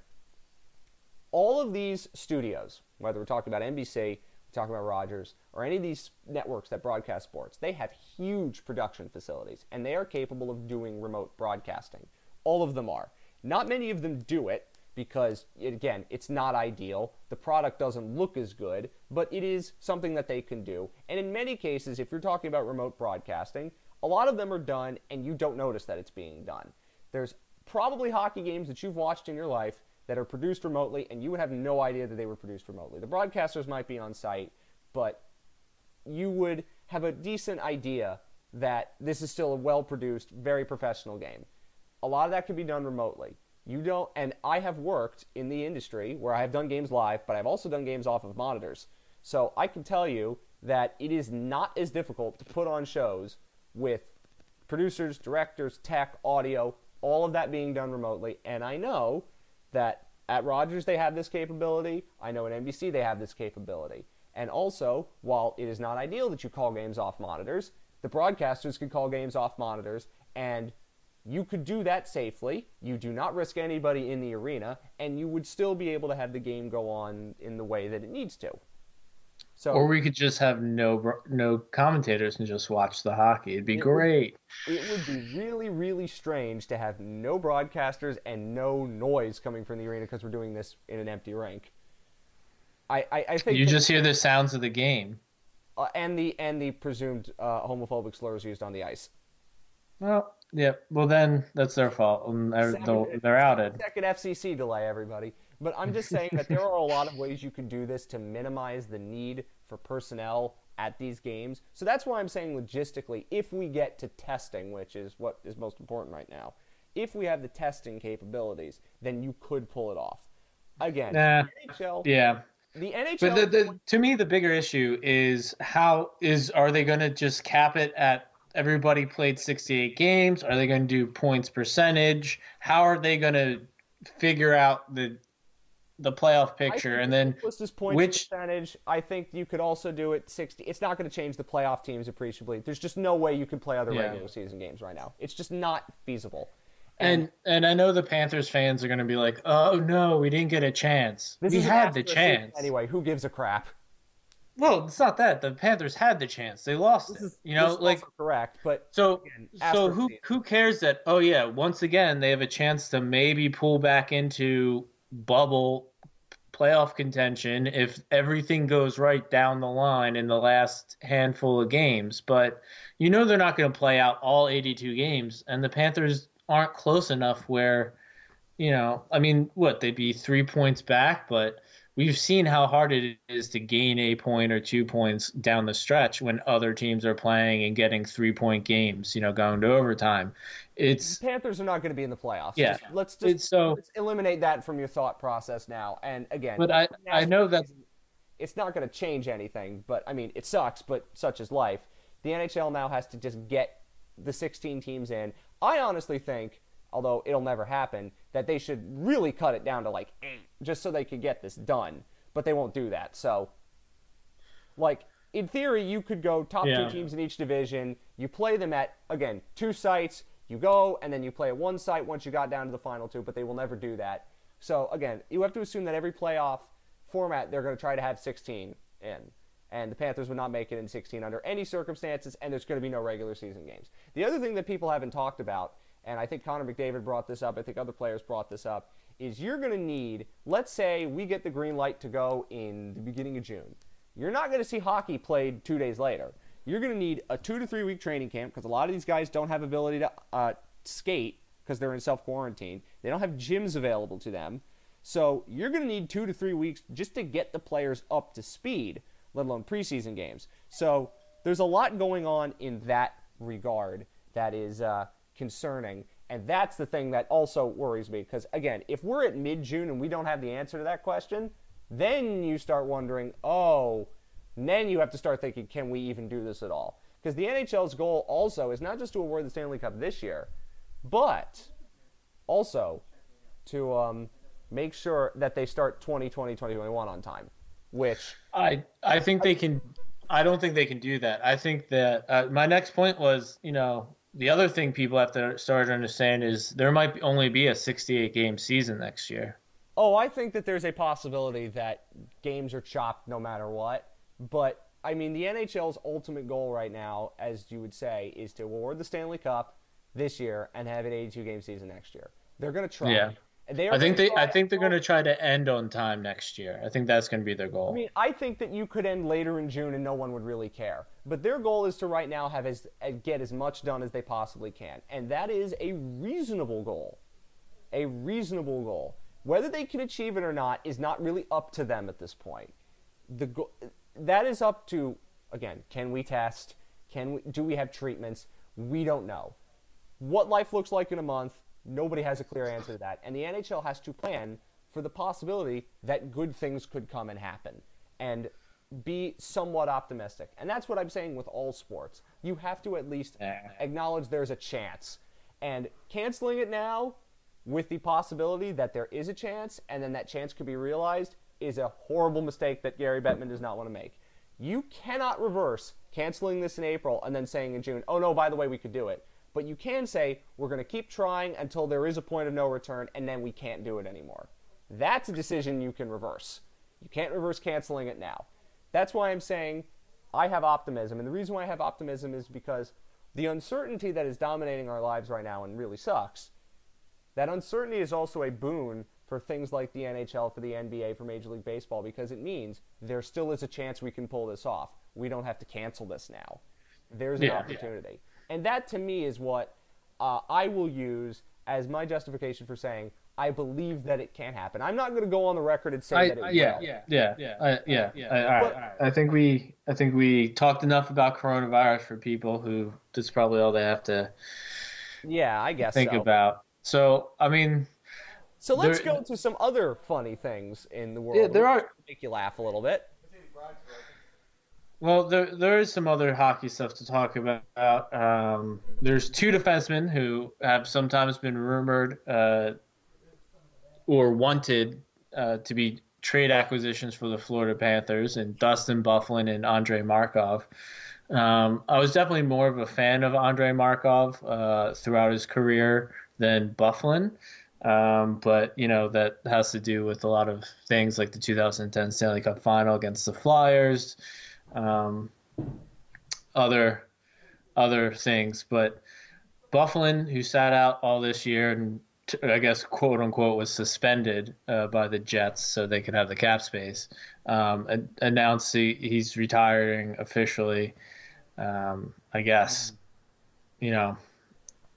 all of these studios, whether we're talking about NBC, we're talking about Rogers, or any of these networks that broadcast sports, they have huge production facilities and they are capable of doing remote broadcasting. All of them are. Not many of them do it because, again, it's not ideal. The product doesn't look as good, but it is something that they can do. And in many cases, if you're talking about remote broadcasting, a lot of them are done and you don't notice that it's being done. There's probably hockey games that you've watched in your life that are produced remotely and you would have no idea that they were produced remotely. The broadcasters might be on site, but you would have a decent idea that this is still a well produced, very professional game. A lot of that can be done remotely. You don't, and I have worked in the industry where I have done games live, but I've also done games off of monitors. So I can tell you that it is not as difficult to put on shows with producers, directors, tech, audio, all of that being done remotely. And I know that at Rogers they have this capability. I know at NBC they have this capability. And also, while it is not ideal that you call games off monitors, the broadcasters could call games off monitors and you could do that safely. You do not risk anybody in the arena, and you would still be able to have the game go on in the way that it needs to. So,
Or we could just have no no commentators and just watch the hockey. It'd be
It would-
great.
it would be really, really strange to have no broadcasters and no noise coming from the arena because we're doing this in an empty rink. I, I, I think
You just hear the sounds of the game.
uh, and the and the presumed uh, homophobic slurs used on the ice.
Well, yeah. Well, then that's their fault. and They're, they'll- they're outed.
Second FCC delay, everybody. But I'm just saying that there are a lot of ways you can do this to minimize the need for personnel at these games. So that's why I'm saying logistically, if we get to testing, which is what is most important right now, if we have the testing capabilities, then you could pull it off. Again,
Nah.
NHL,
Yeah.
the NHL,
But the, the, to me, the bigger issue is how is are they going to just cap it at everybody played 68 games? Are they going to do points percentage? How are they going to figure out the the playoff picture, and then
points
which-
percentage. I think you could also do it sixty. It's not going to change the playoff teams appreciably. There's just no way you can play other
Yeah.
regular season games right now. It's just not feasible.
and and I know the Panthers fans are going to be like, "Oh no, we didn't get a chance.
This
we had the chance."
anyway. Who gives a crap?
Well, it's not that the Panthers had the chance; they lost
This
it.
is
you know, like
also correct, but
so.
again,
So who
season.
who cares that? Oh yeah, once again they have a chance to maybe pull back into bubble playoff contention if everything goes right down the line in the last handful of games. But you know they're not going to play out all 82 games, and the Panthers aren't close enough where, you know, I mean, what they'd be three points back, but we've seen how hard it is to gain a point or two points down the stretch when other teams are playing and getting three point games, you know, going to overtime. It's
Panthers are not going to be in the playoffs.
Yeah.
Just- let's just
so
let's eliminate that from your thought process now. And again,
but I I know that
it's not going to change anything. But I mean, it sucks, but such is life. The NHL now has to just get the 16 teams in. I honestly think, although it'll never happen, that they should really cut it down to like eight, just so they could get this done. But they won't do that. So, like in theory, you could go top
Yeah.
two teams in each division. You play them at again two sites. You go and then you play at one site once you got down to the final two. But they will never do that. So again, you have to assume that every playoff format they're going to try to have 16 in. And the Panthers would not make it in 16 under any circumstances, and there's going to be no regular season games. The other thing that people haven't talked about, and I think Connor McDavid brought this up, I think other players brought this up, is you're going to need, let's say we get the green light to go in the beginning of June. You're not going to see hockey played two days later. You're going to need a two to three week training camp because a lot of these guys don't have ability to uh, skate because they're in self quarantine. They don't have gyms available to them. So you're going to need two to three weeks just to get the players up to speed, let alone preseason games. So there's a lot going on in that regard that is uh, concerning. And that's the thing that also worries me because, again, if we're at mid June and we don't have the answer to that question, then you start wondering, oh, then you have to start thinking, can we even do this at all? Because the NHL's goal also is not just to award the Stanley Cup this year, but also to um, make sure that they start 2020 2021 on time, which
I I think they can. I don't think they can do that. I think that uh, my next point was, you know, the other thing people have to start to understand is there might only be a 68 game season next year.
Oh, I think that there's a possibility that games are chopped no matter what. But I mean, the NHL's ultimate goal right now, as you would say, is to award the Stanley Cup this year and have an 82 game season next year. They're going to try.
Yeah.
They
I think they. I think they're going to try to end on time next year. I think that's going to be their goal.
I mean, I think that you could end later in June and no one would really care. But their goal is to right now have as get as much done as they possibly can, and that is a reasonable goal. A reasonable goal. Whether they can achieve it or not is not really up to them at this point. The go- that is up to again, can we test? Can we do we have treatments? We don't know. What life looks like in a month, nobody has a clear answer to that. And the NHL has to plan for the possibility that good things could come and happen and be somewhat optimistic. And that's what I'm saying with all sports. You have to at least acknowledge there's a chance. And canceling it now with the possibility that there is a chance and then that chance could be realized is a horrible mistake that Gary Bettman does not want to make. You cannot reverse canceling this in April and then saying in June, oh no, by the way, we could do it. But you can say, we're going to keep trying until there is a point of no return and then we can't do it anymore. That's a decision you can reverse. You can't reverse canceling it now. That's why I'm saying I have optimism. And the reason why I have optimism is because the uncertainty that is dominating our lives right now and really sucks, that uncertainty is also a boon for things like the NHL, for the NBA, for Major League Baseball, because it means there still is a chance we can pull this off. We don't have to cancel this now. There's an
Yeah.
opportunity. And that to me is what uh, I will use as my justification for saying I believe that it can happen. I'm not going to go on the record and say
I,
that it
yeah,
will.
yeah, yeah, yeah, I, yeah.
yeah.
I, all right,
But-
all right. I think we, I think we talked enough about coronavirus for people who that's probably all they have to
Yeah, I guess
think
so.
about. So, I mean,
So let's
There-
go to some other funny things in the world.
Yeah, there are-
make you laugh a little bit.
Well, there there is some other hockey stuff to talk about. Um, there's two defensemen who have sometimes been rumored uh, or wanted uh, to be trade acquisitions for the Florida Panthers and Dustin Byfuglien and Andre Markov. Um, I was definitely more of a fan of Andre Markov uh, throughout his career than Byfuglien. Um, but you know that has to do with a lot of things like the 2010 Stanley Cup Final against the Flyers, um, other other things. But Byfuglien, who sat out all this year and I guess quote unquote was suspended uh, by the Jets so they could have the cap space, um, announced he, he's retiring officially. Um, I guess, you know,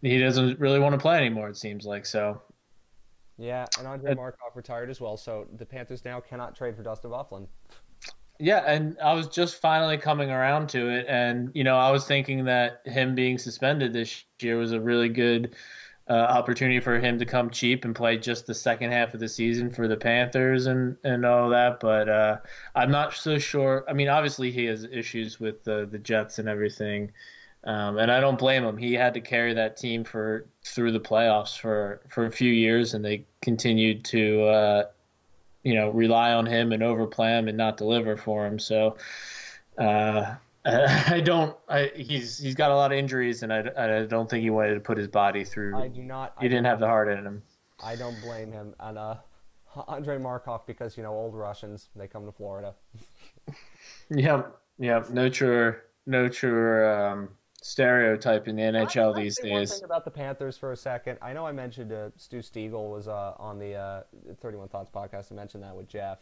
he doesn't really want to play anymore. It seems like so.
Yeah, and Andre Markov retired as well, so the Panthers now cannot trade for Dustin Byfuglien.
Yeah, and I was just finally coming around to it, and you know, I was thinking that him being suspended this year was a really good uh, opportunity for him to come cheap and play just the second half of the season for the Panthers and and all that. But uh, I'm not so sure. I mean, obviously he has issues with the the Jets and everything. Um, and I don't blame him. He had to carry that team for through the playoffs for, for a few years, and they continued to, uh, you know, rely on him and overplay him and not deliver for him. So uh, I don't. I, he's he's got a lot of injuries, and I, I don't think he wanted to put his body through.
I do not.
He I didn't have the heart in him.
I don't blame him. And uh, Andrei Markov, because you know old Russians, they come to Florida.
yep, yep. No true, no true um, stereotype in the NHL these days.
About the Panthers for a second. I know I mentioned uh, Stu Siegel was uh, on the uh, 31 Thoughts podcast. I mentioned that with Jeff,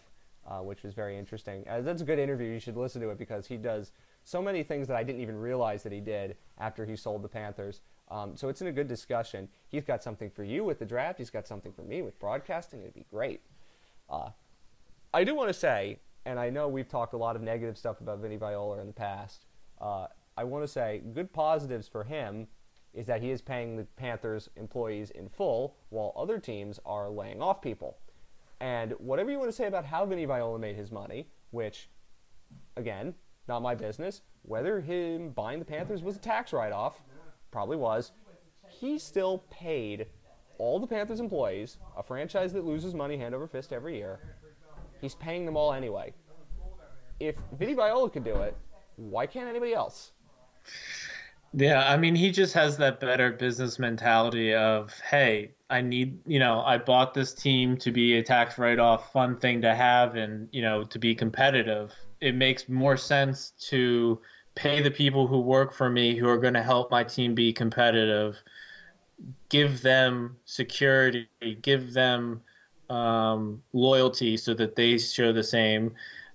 uh, which was very interesting. Uh, that's a good interview. You should listen to it because he does so many things that I didn't even realize that he did after he sold the Panthers. Um, so it's in a good discussion. He's got something for you with the draft. He's got something for me with broadcasting. It'd be great. Uh, I do want to say, and I know we've talked a lot of negative stuff about Vinny Viola in the past. I want to say good positives for him is that he is paying the Panthers employees in full while other teams are laying off people. And whatever you want to say about how Vinny Viola made his money, which, again, not my business, whether him buying the Panthers was a tax write off, probably was, he still paid all the Panthers employees, a franchise that loses money hand over fist every year. He's paying them all anyway. If Vinny Viola could do it, why can't anybody else?
Yeah, I mean, he just has that better business mentality of, hey, I need, you know, I bought this team to be a tax write off, fun thing to have, and, you know, to be competitive. It makes more sense to pay the people who work for me who are going to help my team be competitive, give them security, give them um, loyalty so that they show the same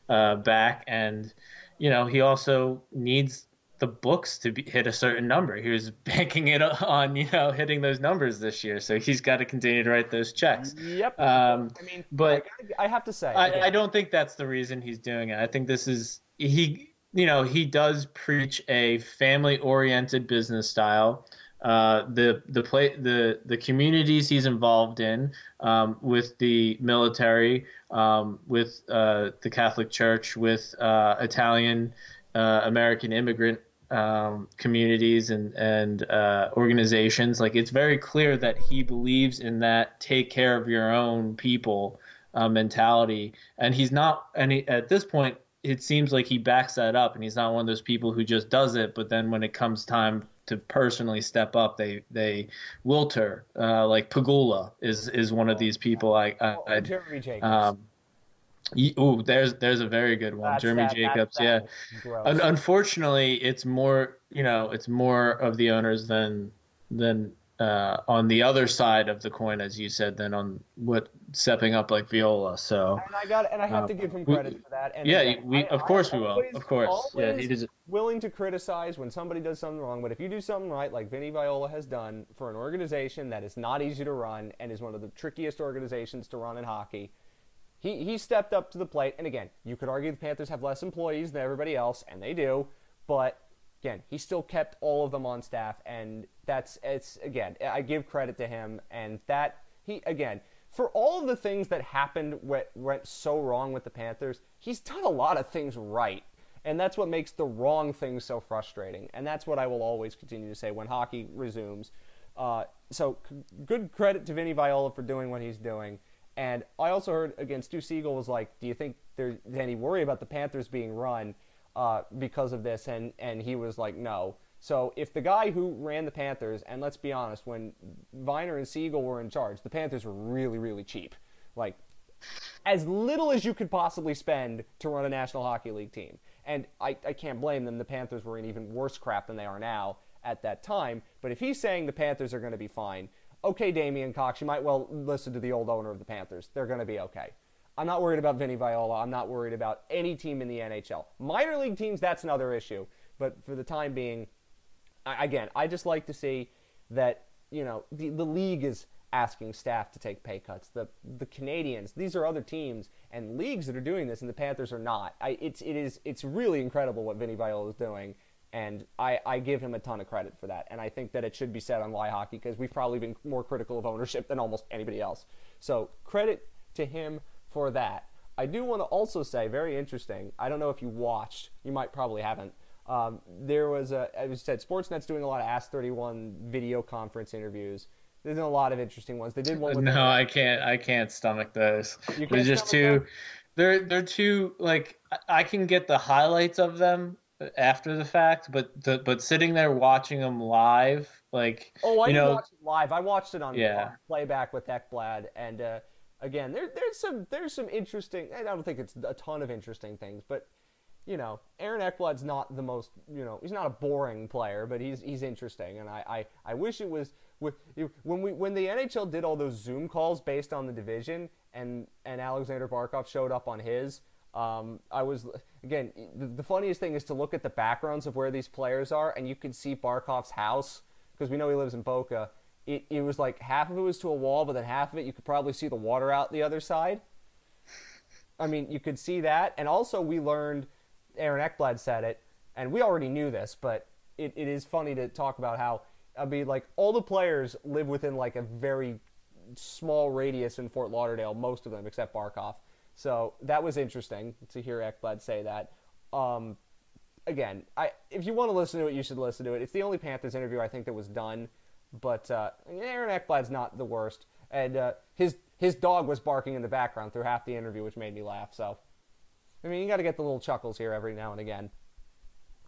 uh, back. And, you know, he also needs the books to be, hit a certain number. He was banking it on, you know, hitting those numbers this year. So he's got to continue to write those checks.
Yep.
Um,
I mean,
but
I, I have to say,
I, I, don't think that's the reason he's doing it. I think this is he, you know, he does preach a family-oriented business style. Uh, the the play the the communities he's involved in um, with the military, um, with uh, the Catholic Church, with uh, Italian uh, American immigrant um, communities and and uh, organizations. Like it's very clear that he believes in that take care of your own people uh, mentality, and he's not. And he, at this point, it seems like he backs that up, and he's not one of those people who just does it. But then when it comes time to personally step up, they they wilter. Uh, like Pegula is is one of these people. I, I
oh, Jeremy Jacobs. Um,
Oh, there's there's a very good one, that's Jeremy that, Jacobs. yeah, Un- unfortunately, it's more you know it's more of the owners than than uh, on the other side of the coin, as you said, than on what stepping up like Viola. So
and I got and I have to give him credit we, for that. And
yeah, again, we I, of course I we will, of course. Yeah, he does.
Willing to criticize when somebody does something wrong, but if you do something right, like Vinny Viola has done for an organization that is not easy to run and is one of the trickiest organizations to run in hockey he, he stepped up to the plate. And again, you could argue the Panthers have less employees than everybody else, and they do. But again, he still kept all of them on staff, and that's it's again, I give credit to him, and that he again for all of the things that happened went, went so wrong with the Panthers, he's done a lot of things right. And that's what makes the wrong things so frustrating. And that's what I will always continue to say when hockey resumes. Uh, so, c- good credit to Vinny Viola for doing what he's doing. And I also heard again, Stu Siegel was like, "Do you think there's any worry about the Panthers being run uh, because of this?" And and he was like, "No." So if the guy who ran the Panthers, and let's be honest, when Viner and Siegel were in charge, the Panthers were really really cheap, like as little as you could possibly spend to run a National Hockey League team. And I, I can't blame them. The Panthers were in even worse crap than they are now at that time. But if he's saying the Panthers are going to be fine, okay, Damien Cox, you might well listen to the old owner of the Panthers. They're going to be okay. I'm not worried about Vinny Viola. I'm not worried about any team in the NHL. Minor league teams, that's another issue. But for the time being, I, again, I just like to see that, you know, the, the league is asking staff to take pay cuts. The the Canadiens, these are other teams and leagues that are doing this, and the Panthers are not. I, it's it is it's really incredible what Vinny Viola is doing, and I, I give him a ton of credit for that. And I think that it should be said on Why Hockey because we've probably been more critical of ownership than almost anybody else. So credit to him for that. I do want to also say, very interesting. I don't know if you watched. You might probably haven't. Um, there was a, as you said, Sportsnet's doing a lot of Ask 31 video conference interviews. There's a lot of interesting ones. They did one. With
no, I can't. I can't stomach those. They're just too. Those? They're they're too like I can get the highlights of them after the fact, but the, but sitting there watching them live, like
oh, I
you
know, watch it live. I watched it on, yeah. playback with Ekblad, and uh, again, there there's some there's some interesting. I don't think it's a ton of interesting things, but you know, Aaron Ekblad's not the most you know he's not a boring player, but he's he's interesting, and I I, I wish it was with when we when the NHL did all those Zoom calls based on the division, and and Alexander Barkov showed up on his. Um, I was again. The, funniest thing is to look at the backgrounds of where these players are, and you can see Barkov's house because we know he lives in Boca. It, it was like half of it was to a wall, but then half of it you could probably see the water out the other side. I mean, you could see that, and also we learned. Aaron Ekblad said it, and we already knew this, but it, it is funny to talk about how I mean, like all the players live within like a very small radius in Fort Lauderdale, most of them except Barkov. So that was interesting to hear Ekblad say that. Um, again, I if you want to listen to it, you should listen to it. It's the only Panthers interview I think that was done, but uh, Aaron Ekblad's not the worst, and uh, his his dog was barking in the background through half the interview, which made me laugh. So, I mean, you got to get the little chuckles here every now and again.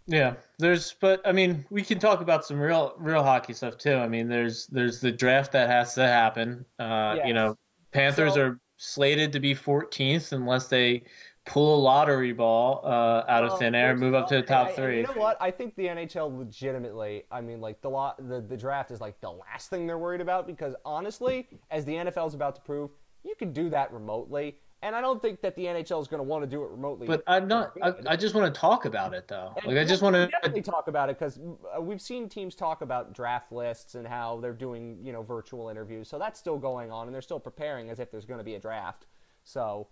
Yeah, there's, but I mean, we can talk about some real, real hockey stuff too. I mean, there's, there's the draft that has to happen. Uh, yes. You know, Panthers so, are slated to be 14th unless they pull a lottery ball uh, out of thin air and move up to the top three.
you know what? I think the NHL legitimately. I mean, like the lot, the, the draft is like the last thing they're worried about because honestly, as the NFL is about to prove, you can do that remotely. And I don't think that the NHL is going to want to do it remotely.
But I'm not. I, I just want to talk about it, though. And like I just want to
definitely talk about it because uh, we've seen teams talk about draft lists and how they're doing, you know, virtual interviews. So that's still going on, and they're still preparing as if there's going to be a draft. So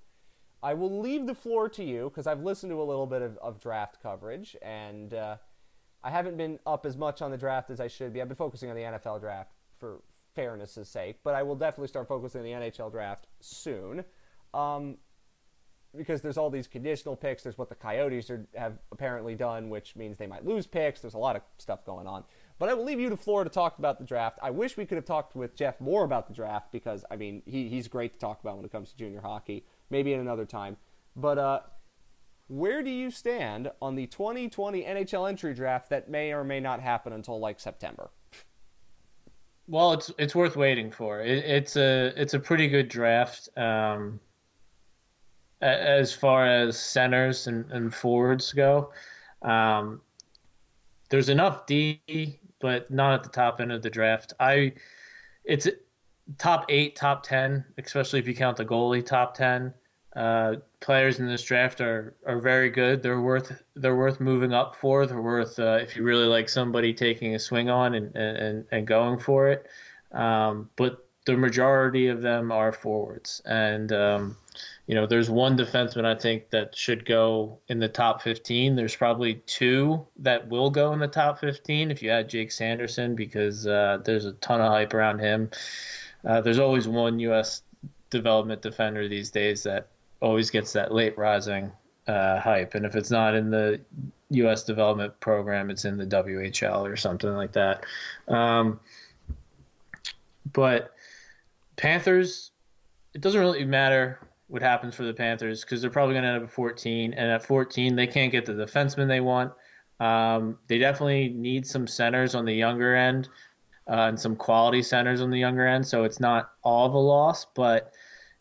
I will leave the floor to you because I've listened to a little bit of, of draft coverage, and uh, I haven't been up as much on the draft as I should be. I've been focusing on the NFL draft for fairness' sake, but I will definitely start focusing on the NHL draft soon. Um, because there's all these conditional picks. There's what the Coyotes are, have apparently done, which means they might lose picks. There's a lot of stuff going on. But I will leave you to Florida to talk about the draft. I wish we could have talked with Jeff more about the draft because, I mean, he, he's great to talk about when it comes to junior hockey. Maybe in another time. But uh, where do you stand on the 2020 NHL entry draft that may or may not happen until like September?
Well, it's it's worth waiting for. It, it's a it's a pretty good draft. Um, as far as centers and, and forwards go. Um, there's enough D, but not at the top end of the draft. I, it's top eight, top ten, especially if you count the goalie top ten. Uh, players in this draft are are very good. They're worth they're worth moving up for. They're worth uh, if you really like somebody taking a swing on and and, and going for it. Um, but the majority of them are forwards, and um, you know, there's one defenseman I think that should go in the top 15. There's probably two that will go in the top 15 if you add Jake Sanderson because uh, there's a ton of hype around him. Uh, there's always one U.S. development defender these days that always gets that late rising uh, hype, and if it's not in the U.S. development program, it's in the WHL or something like that. Um, but Panthers it doesn't really matter what happens for the Panthers because they're probably going to end up at 14, and at 14 they can't get the defenseman they want. Um, they definitely need some centers on the younger end uh, and some quality centers on the younger end, so it's not all of a loss, but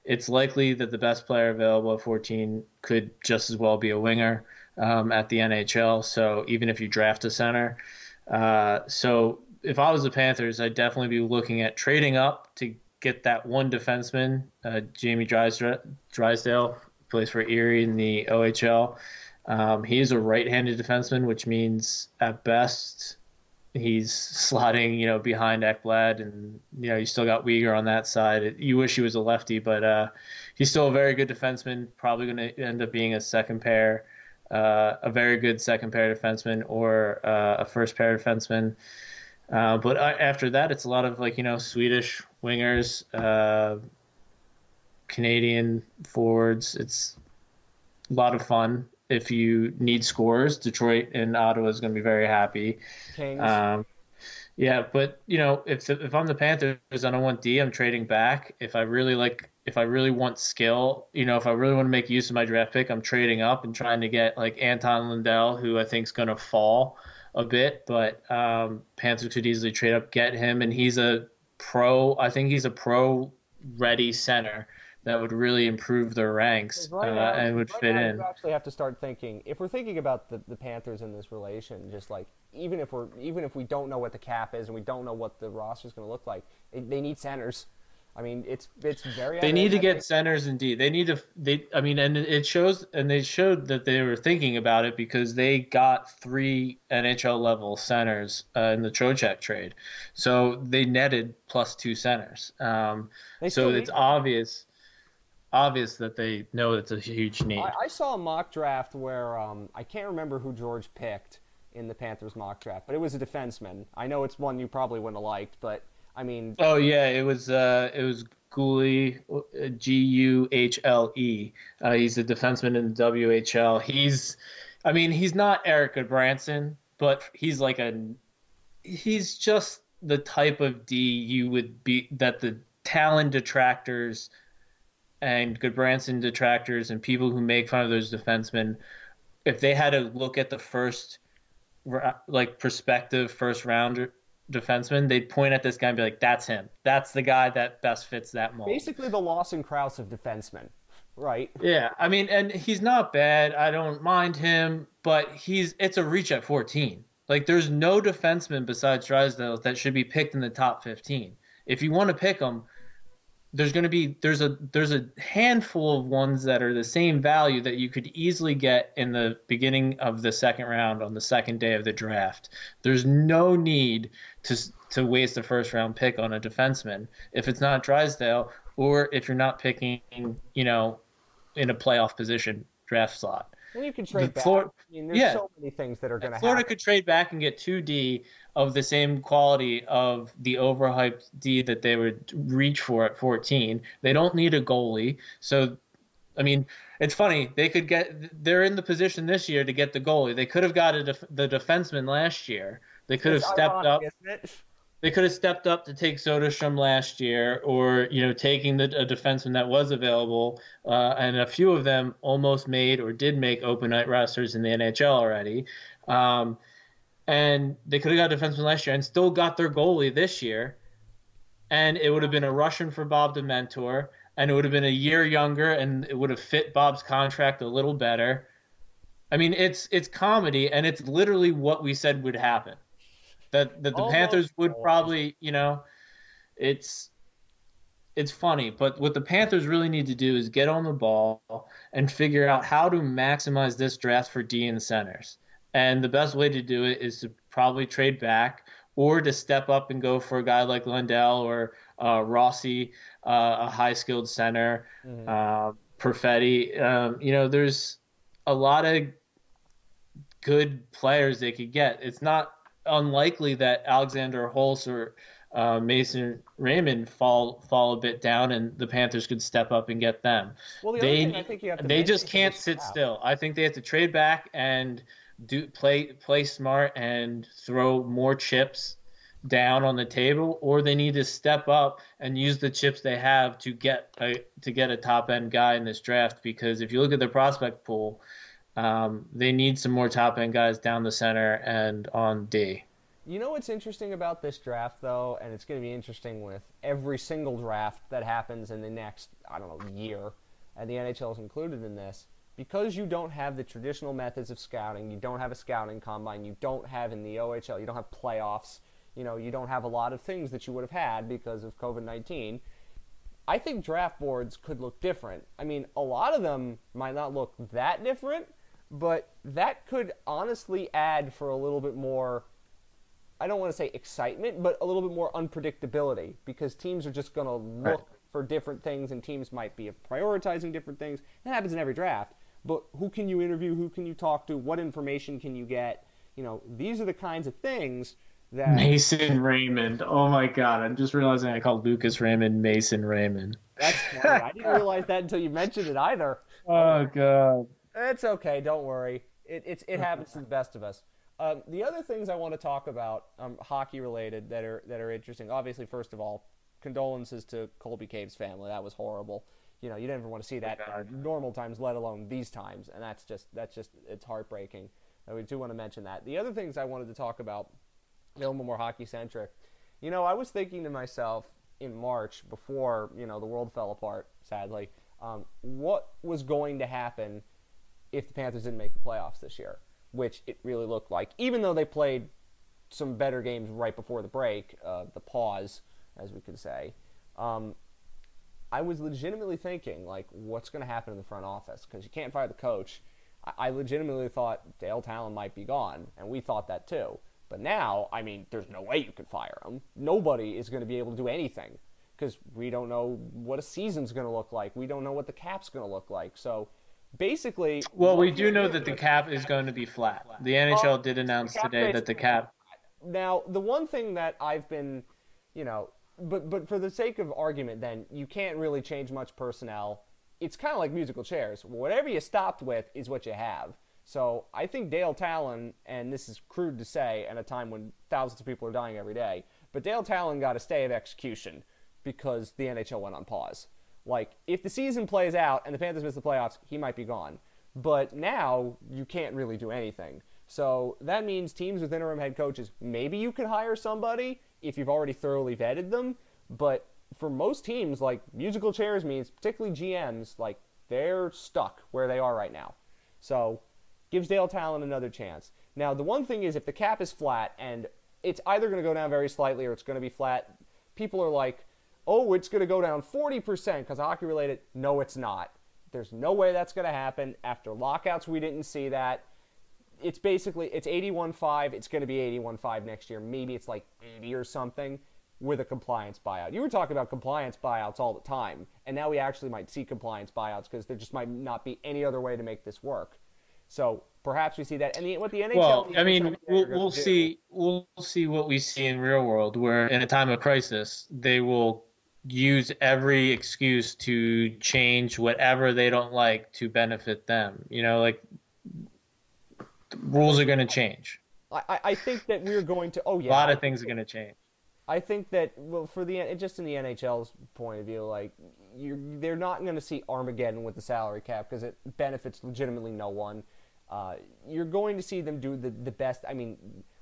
it's likely that the best player available at 14 could just as well be a winger um, at the NHL. So even if you draft a center, uh, so if I was the Panthers, I'd definitely be looking at trading up to get that one defenseman, uh, Jamie Drysdale, plays for Erie in the OHL. Um, he is a right-handed defenseman, which means at best he's slotting, you know, behind Ekblad, and you know you still got Weegar on that side. You wish he was a lefty, but uh, he's still a very good defenseman. Probably going to end up being a second pair, uh, a very good second pair defenseman, or uh, a first pair defenseman. Uh, but uh, after that, it's a lot of like you know Swedish wingers, uh, Canadian forwards. It's a lot of fun. If you need scores, Detroit and Ottawa is going to be very happy. Um, yeah, but you know, if if I'm the Panthers, I don't want D. I'm trading back. If I really like, if I really want skill, you know, if I really want to make use of my draft pick, I'm trading up and trying to get like Anton Lundell, who I think is going to fall a bit, but um, Panthers could easily trade up, get him, and he's a pro. I think he's a pro ready center that would really improve their ranks right uh, and would
right
fit
now
in.
You actually have to start thinking if we're thinking about the, the Panthers in this relation, just like even if we're even if we don't know what the cap is and we don't know what the roster is going to look like, it, they need centers. I mean, it's it's very.
They need to get centers indeed. They need to. They. I mean, and it shows, and they showed that they were thinking about it because they got three NHL level centers uh, in the Trocheck trade, so they netted plus two centers. Um, so it's obvious, obvious that they know it's a huge need. I,
I saw a mock draft where um, I can't remember who George picked in the Panthers mock draft, but it was a defenseman. I know it's one you probably wouldn't have liked, but I mean.
Oh yeah, it was uh, it was Guhle, G U H L E. Uh, he's a defenseman in the WHL. He's, I mean, he's not Erik Gudbranson, but he's like a, he's just the type of D you would be that the talent detractors and Gudbranson detractors and people who make fun of those defensemen, if they had to look at the first, like prospective first rounder defenseman, they'd point at this guy and be like, "That's him. That's the guy that best fits that mold."
Basically, the Lawson Crouse of defensemen, right?
Yeah, I mean, and he's not bad. I don't mind him, but he's it's a reach at 14. Like, there's no defenseman besides Drysdale that should be picked in the top 15. If you want to pick him, there's going to be there's a there's a handful of ones that are the same value that you could easily get in the beginning of the second round on the second day of the draft. There's no need to to waste a first round pick on a defenseman if it's not Drysdale or if you're not picking, you know, in a playoff position draft slot.
Well, you can trade back. Florida, I mean, there's yeah, so many things that are going to
Florida
happen.
could trade back and get 2D of the same quality of the overhyped D that they would reach for at 14. They don't need a goalie. So, I mean, it's funny. They could get, they're in the position this year to get the goalie. They could have got a def, the defenseman last year. They could it's have stepped ironic, up. They could have stepped up to take Soderstrom last year, or you know, taking the a defenseman that was available, uh, and a few of them almost made or did make open night rosters in the NHL already. Um, and they could have got a defenseman last year and still got their goalie this year. And it would have been a Russian for Bob Dementor, and it would have been a year younger, and it would have fit Bob's contract a little better. I mean, it's it's comedy, and it's literally what we said would happen. That that the Almost Panthers would always. probably, you know, it's it's funny, but what the Panthers really need to do is get on the ball and figure out how to maximize this draft for D and centers. And the best way to do it is to probably trade back or to step up and go for a guy like Lundell or uh, Rossi, uh, a high skilled center, mm-hmm. uh, Perfetti. Um, you know, there's a lot of good players they could get. It's not unlikely that Alexander Holtz or uh, Mason Raymond fall fall a bit down, and the Panthers could step up and get them.
Well, the
they they just can't sit still. I think they have to trade back and do play play smart and throw more chips down on the table, or they need to step up and use the chips they have to get a to get a top end guy in this draft. Because if you look at their prospect pool, um, they need some more top end guys down the center and on D.
You know what's interesting about this draft, though, and it's going to be interesting with every single draft that happens in the next, I don't know, year, and the NHL is included in this, because you don't have the traditional methods of scouting, you don't have a scouting combine, you don't have in the OHL, you don't have playoffs, you know, you don't have a lot of things that you would have had because of COVID 19. I think draft boards could look different. I mean, a lot of them might not look that different, but that could honestly add for a little bit more I don't want to say excitement, but a little bit more unpredictability because teams are just going to look right. for different things and teams might be prioritizing different things. That happens in every draft. But who can you interview? Who can you talk to? What information can you get? You know, these are the kinds of things that
Mason Raymond. Oh my god, I'm just realizing I called Lucas Raymond Mason Raymond.
That's funny. I didn't realize that until you mentioned it either.
Oh god.
It's okay, don't worry. It, it's it happens to the best of us. Um, the other things I want to talk about, um, hockey related, that are that are interesting. Obviously, first of all, condolences to Colby Cave's family. That was horrible. You know, you never want to see that normal times, let alone these times, and that's just that's just it's heartbreaking. And we do want to mention that. The other things I wanted to talk about, a little more hockey centric. You know, I was thinking to myself in March before you know the world fell apart, sadly, um, what was going to happen if the Panthers didn't make the playoffs this year which it really looked like, even though they played some better games right before the break, uh, the pause, as we could say. Um, I was legitimately thinking, like, what's going to happen in the front office? Because you can't fire the coach. I-, I legitimately thought Dale Tallon might be gone, and we thought that too. But now, I mean, there's no way you could fire him. Nobody is going to be able to do anything because we don't know what a season's going to look like. We don't know what the cap's going to look like. So basically.
Well, we do know that the cap is going to be flat. The NHL did announce today that the cap.
Now, the one thing that I've been, you know, but but for the sake of argument, then you can't really change much personnel. It's kind of like musical chairs. Whatever you stopped with is what you have. So I think Dale Tallon, and this is crude to say at a time when thousands of people are dying every day, but Dale Tallon got a stay of execution because the NHL went on pause. Like, if the season plays out and the Panthers miss the playoffs, he might be gone. But now you can't really do anything. So that means teams with interim head coaches, maybe you could hire somebody if you've already thoroughly vetted them. But for most teams, like musical chairs means, particularly GMs, like they're stuck where they are right now. So gives Dale Tallon another chance. Now, the one thing is if the cap is flat and it's either going to go down very slightly or it's going to be flat, people are like, oh, it's going to go down 40% because hockey related. No, it's not. There's no way that's going to happen. After lockouts, we didn't see that. It's basically it's 81.5. It's going to be 81.5 next year. Maybe it's like 80 or something with a compliance buyout. You were talking about compliance buyouts all the time, and now we actually might see compliance buyouts because there just might not be any other way to make this work. So perhaps we see that. And the, what the NHL.
Well, I mean, we'll, we'll see. We'll see what we see in real world, where in a time of crisis, they will use every excuse to change whatever they don't like to benefit them. You know, like rules are going to change.
I, I think that we're going to. Oh yeah,
a lot of things are going to change.
I think that well, for the just in the NHL's point of view, like you're, they're not going to see Armageddon with the salary cap because it benefits legitimately no one. Uh, you're going to see them do the the best. I mean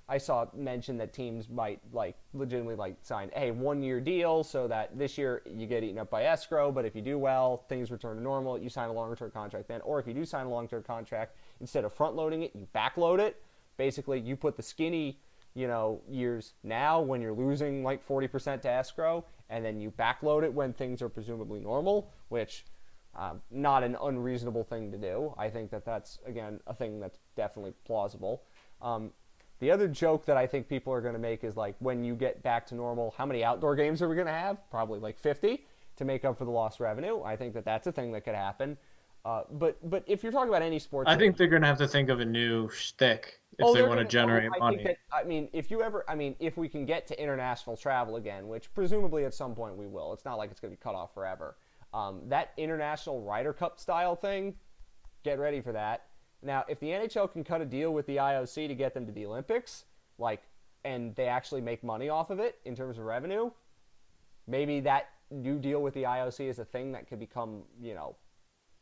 I saw mention that teams might like legitimately like sign a one year deal so that this year you get eaten up by escrow, but if you do well, things return to normal, you sign a longer term contract then. Or if you do sign a long term contract, instead of front loading it, you backload it. Basically, you put the skinny, you know, years now when you're losing like 40% to escrow, and then you backload it when things are presumably normal, which um, not an unreasonable thing to do. I think that that's again a thing that's definitely plausible. Um, the other joke that I think people are going to make is like when you get back to normal, how many outdoor games are we going to have? Probably like 50 to make up for the lost revenue. I think that that's a thing that could happen. Uh, but but if you're talking about any sports,
I think they're going to have to think of a new shtick if oh, they want to generate
oh, I
money.
That, I mean, if you ever, I mean, if we can get to international travel again, which presumably at some point we will, it's not like it's going to be cut off forever. Um, that international Ryder Cup style thing, get ready for that. Now, if the NHL can cut a deal with the IOC to get them to the Olympics, like and they actually make money off of it in terms of revenue, maybe that new deal with the IOC is a thing that could become, you know,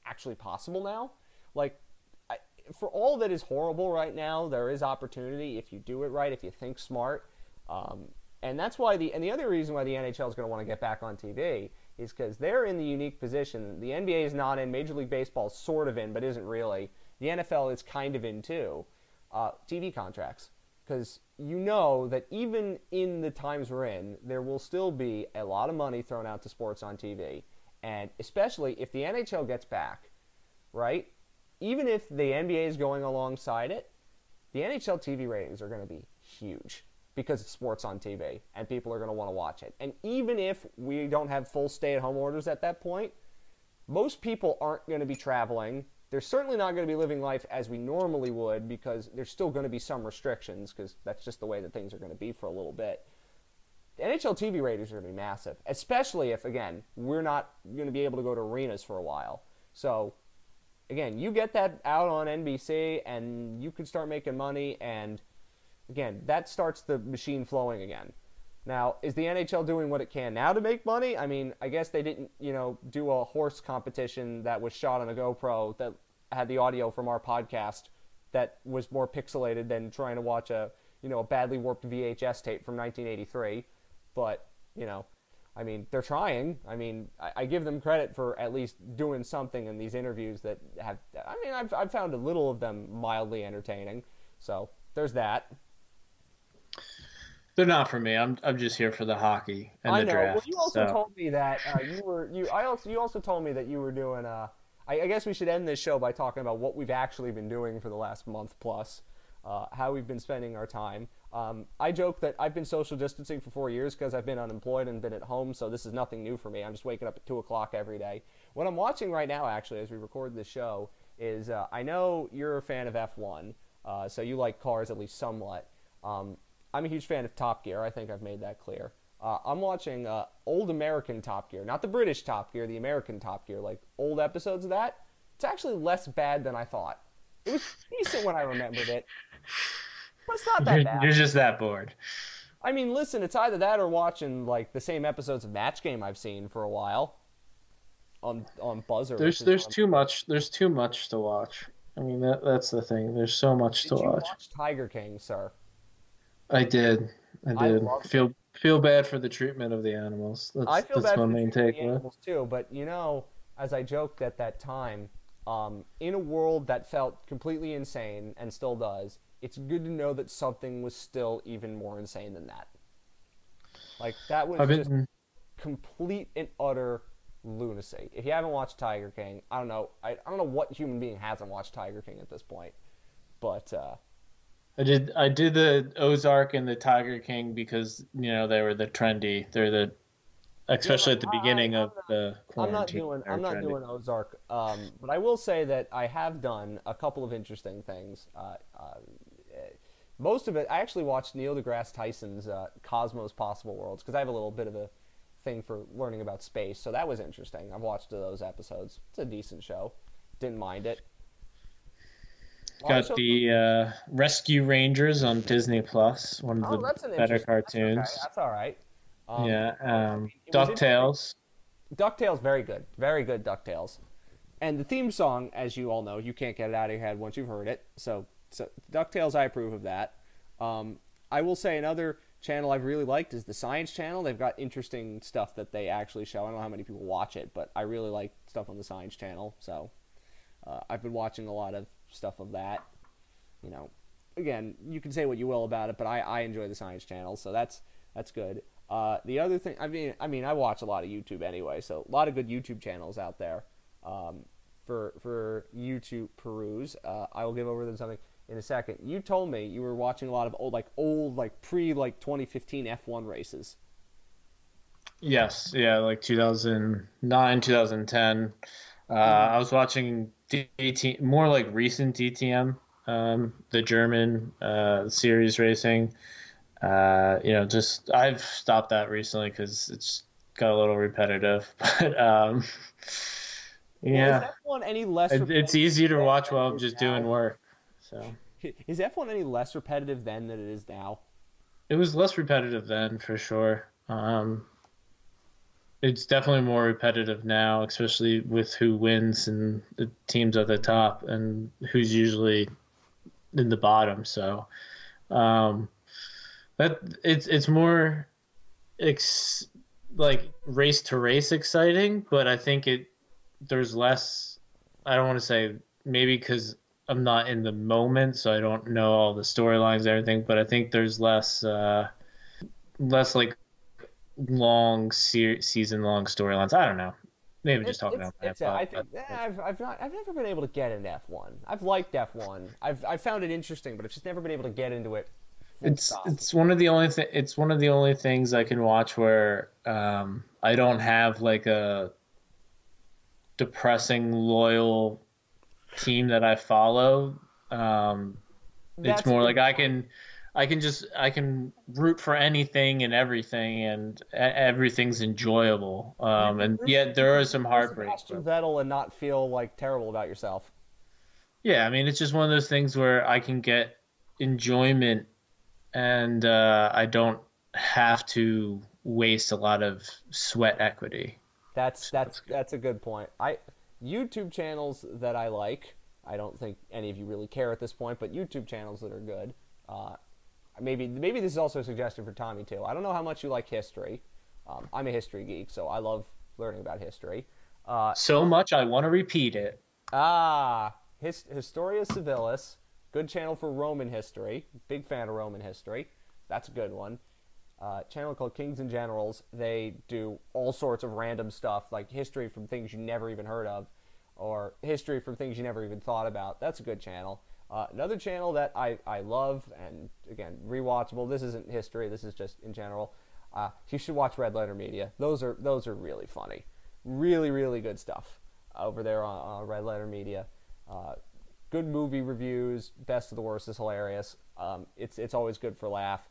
actually possible now. Like, I, for all that is horrible right now, there is opportunity if you do it right, if you think smart. Um, and that's why the and the other reason why the NHL is going to want to get back on TV is because they're in the unique position. The NBA is not in, Major League Baseball is sort of in, but isn't really. The NFL is kind of in too. Uh, TV contracts, because you know that even in the times we're in, there will still be a lot of money thrown out to sports on TV, and especially if the NHL gets back, right? Even if the NBA is going alongside it, the NHL TV ratings are going to be huge because it's sports on TV and people are going to want to watch it. And even if we don't have full stay at home orders at that point, most people aren't going to be traveling. They're certainly not going to be living life as we normally would because there's still going to be some restrictions because that's just the way that things are going to be for a little bit. The NHL TV ratings are going to be massive, especially if, again, we're not going to be able to go to arenas for a while. So, again, you get that out on NBC and you can start making money and – Again, that starts the machine flowing again. Now, is the NHL doing what it can now to make money? I mean, I guess they didn't, you know, do a horse competition that was shot on a GoPro that had the audio from our podcast that was more pixelated than trying to watch a, you know, a badly warped VHS tape from 1983. But, you know, I mean, they're trying. I mean, I, I, give them credit for at least doing something in these interviews that have. I mean, I've, I've found a little of them mildly entertaining. So there's that.
They're not for me. I'm I'm just here for the hockey and
I
the
know.
draft.
Well, you also
so.
told me that uh, you were you. I also you also told me that you were doing. Uh, I, I, guess we should end this show by talking about what we've actually been doing for the last month plus, uh, how we've been spending our time. Um, I joke that I've been social distancing for four years because I've been unemployed and been at home, so this is nothing new for me. I'm just waking up at two o'clock every day. What I'm watching right now, actually, as we record this show, is uh, I know you're a fan of F1, uh, so you like cars at least somewhat. Um, I'm a huge fan of Top Gear. I think I've made that clear. Uh, I'm watching uh, old American Top Gear, not the British Top Gear, the American Top Gear, like old episodes of that. It's actually less bad than I thought. It was decent when I remembered it, but it's not that
you're,
bad.
You're just that bored.
I mean, listen, it's either that or watching like the same episodes of Match Game I've seen for a while on on Buzzr.
There's there's too much. There's too much to watch. I mean that that's the thing. There's so much
Did
to
you
watch.
watch Tiger King, sir?
I did. I
I
did.
loved
feel feel bad for the treatment of the animals. That's,
I feel
that's
bad
my
for
main
the animals too, but you know, as I joked at that time, um, in a world that felt completely insane and still does, it's good to know that something was still even more insane than that. Like that was just complete and utter lunacy. If you haven't watched Tiger King, I don't know. I, I don't know what human being hasn't watched Tiger King at this point, but uh,
I did I did the Ozark and the Tiger King because you know they were the trendy. They're the especially at the beginning
I'm
of the quarantine.
I'm not doing I'm not
trendy.
doing Ozark, um, but I will say that I have done a couple of interesting things. Uh, uh, most of it, I actually watched Neil deGrasse Tyson's uh, Cosmos Possible Worlds because I have a little bit of a thing for learning about space, so that was interesting. I've watched those episodes. It's a decent show. Didn't mind it.
Got
Also-
the uh, Rescue Rangers on Disney Plus, one of
Oh,
the better
interesting- that's okay,
cartoons.
That's, all right. Um,
yeah, um, Ducktales.
DuckTales, very good. Very good DuckTales. And the theme song, as you all know, you can't get it out of your head once you've heard it. So, so DuckTales, I approve of that. Um, I will say another channel I've really liked is the Science Channel. They've got interesting stuff that they actually show. I don't know how many people watch it, but I really like stuff on the Science Channel. So uh, I've been watching a lot of stuff of that. You know, again, you can say what you will about it, but I, I enjoy the Science Channel, so that's that's good. Uh, the other thing, I mean, I mean, I watch a lot of YouTube anyway, so a lot of good YouTube channels out there um, for for you to peruse. Uh, I will give over them something in a second. You told me you were watching a lot of old, like old, like pre like 2015 F1 races.
Yes, yeah, like 2009, 2010. Uh, I was watching DT, more like recent DTM, um, the German uh, series racing. Uh, you know, just I've stopped that recently because it's got a little repetitive. But um, yeah,
Well, is F1 any less?
it, it's easier to watch while I'm just
now?
doing work. So
Is F1 any less repetitive then than it is now?
it was less repetitive then for sure. Um, it's definitely more repetitive now, especially with who wins and the teams at the top and who's usually in the bottom. So um, that it's it's more ex, like race to race exciting, but I think it there's less. I don't want to say maybe because I'm not in the moment, so I don't know all the storylines and everything. But I think there's less, uh, less like long se- season long storylines. I don't know. Maybe just talking about
that. I think I've, I've not I've never been able to get into F1. I've liked F1. I've I've found it interesting, but I've just never been able to get into it.
It's stop. it's one of the only th- it's one of the only things I can watch where um, I don't have like a depressing loyal team that I follow. Um, it's more like I can, I can just I can root for anything and everything, and everything's enjoyable. Um, and yet there are some heartbreaks.
Vettel and not feel like terrible about yourself.
Yeah, I mean it's just one of those things where I can get enjoyment, and uh, I don't have to waste a lot of sweat equity.
That's that's that's a good point. I YouTube channels that I like. I don't think any of you really care at this point, but YouTube channels that are good. Uh, maybe maybe this is also a suggestion for Tommy too. I don't know how much you like history. Um, I'm a history geek, so I love learning about history.
Uh, so much I want to repeat it.
Ah, Hist- Historia Civilis, good channel for Roman history. Big fan of Roman history. That's a good one uh, channel called Kings and Generals. They do all sorts of random stuff, like history from things you never even heard of, or history from things you never even thought about. That's a good channel. Uh, another channel that I, I love, and again, rewatchable. This isn't history. This is just in general. Uh, you should watch Red Letter Media. Those are those are really funny, really really good stuff over there on Red Letter Media. Uh, good movie reviews. Best of the worst is hilarious. Um, it's it's always good for laugh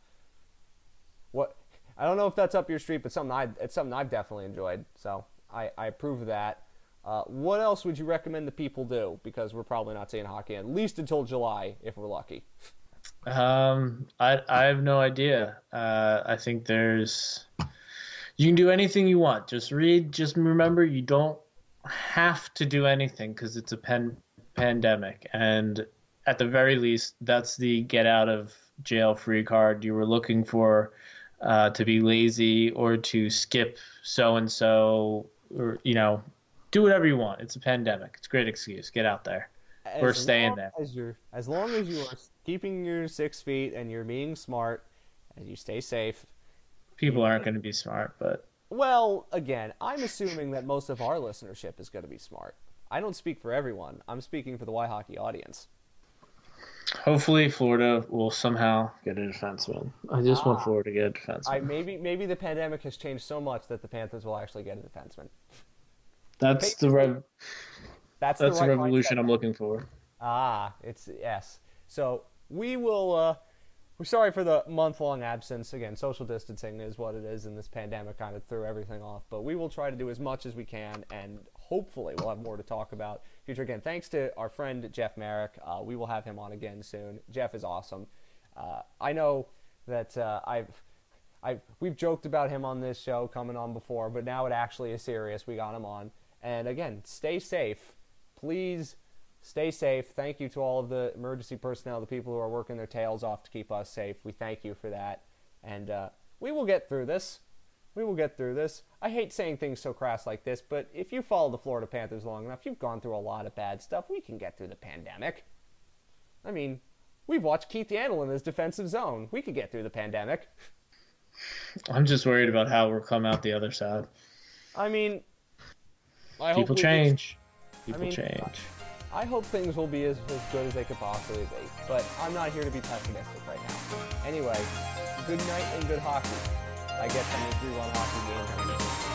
what I don't know if that's up your street, but something I it's something I've definitely enjoyed. So I, I approve of that. Uh, what else would you recommend the people do? Because we're probably not seeing hockey at least until July, if we're lucky.
Um, I I have no idea. Uh, I think there's you can do anything you want. Just read. Just remember, you don't have to do anything because it's a pen, pandemic, and at the very least, that's the get out of jail free card you were looking for uh, to be lazy or to skip so and so or you know do whatever you want. It's a pandemic. It's a great excuse. Get out there. As We're staying there.
As, you're, as long as you are keeping your six feet and you're being smart and you stay safe.
People aren't going to be smart, but.
Well, again, I'm assuming that most of our listenership is going to be smart. I don't speak for everyone. I'm speaking for the Y Hockey audience.
Hopefully, Florida will somehow get a defenseman. I just ah, want Florida to get a defenseman.
I, maybe maybe the pandemic has changed so much that the Panthers will actually get a defenseman.
That's the rev- That's, that's the, right the revolution mindset. I'm looking for.
Ah, it's yes. So we will. Uh, we're sorry for the month long absence. Again, social distancing is what it is, and this pandemic kind of threw everything off. But we will try to do as much as we can, and hopefully we'll have more to talk about future. Again, thanks to our friend Jeff Marek. Uh, we will have him on again soon. Jeff is awesome. Uh, I know that uh, I've. I we've joked about him on this show coming on before, but now it actually is serious. We got him on, and again, stay safe, please stay safe. Thank you to all of the emergency personnel, the people who are working their tails off to keep us safe. We thank you for that. And uh, we will get through this. We will get through this. I hate saying things so crass like this, but if you follow the Florida Panthers long enough, you've gone through a lot of bad stuff. We can get through the pandemic. I mean, we've watched Keith Yandle in his defensive zone. We could get through the pandemic.
I'm just worried about how we'll come out the other side.
I mean,
I people change. People I mean, change.
I hope things will be as, as good as they could possibly be, but I'm not here to be pessimistic right now. Anyway, good night and good hockey. I guess I'm a 3 1 hockey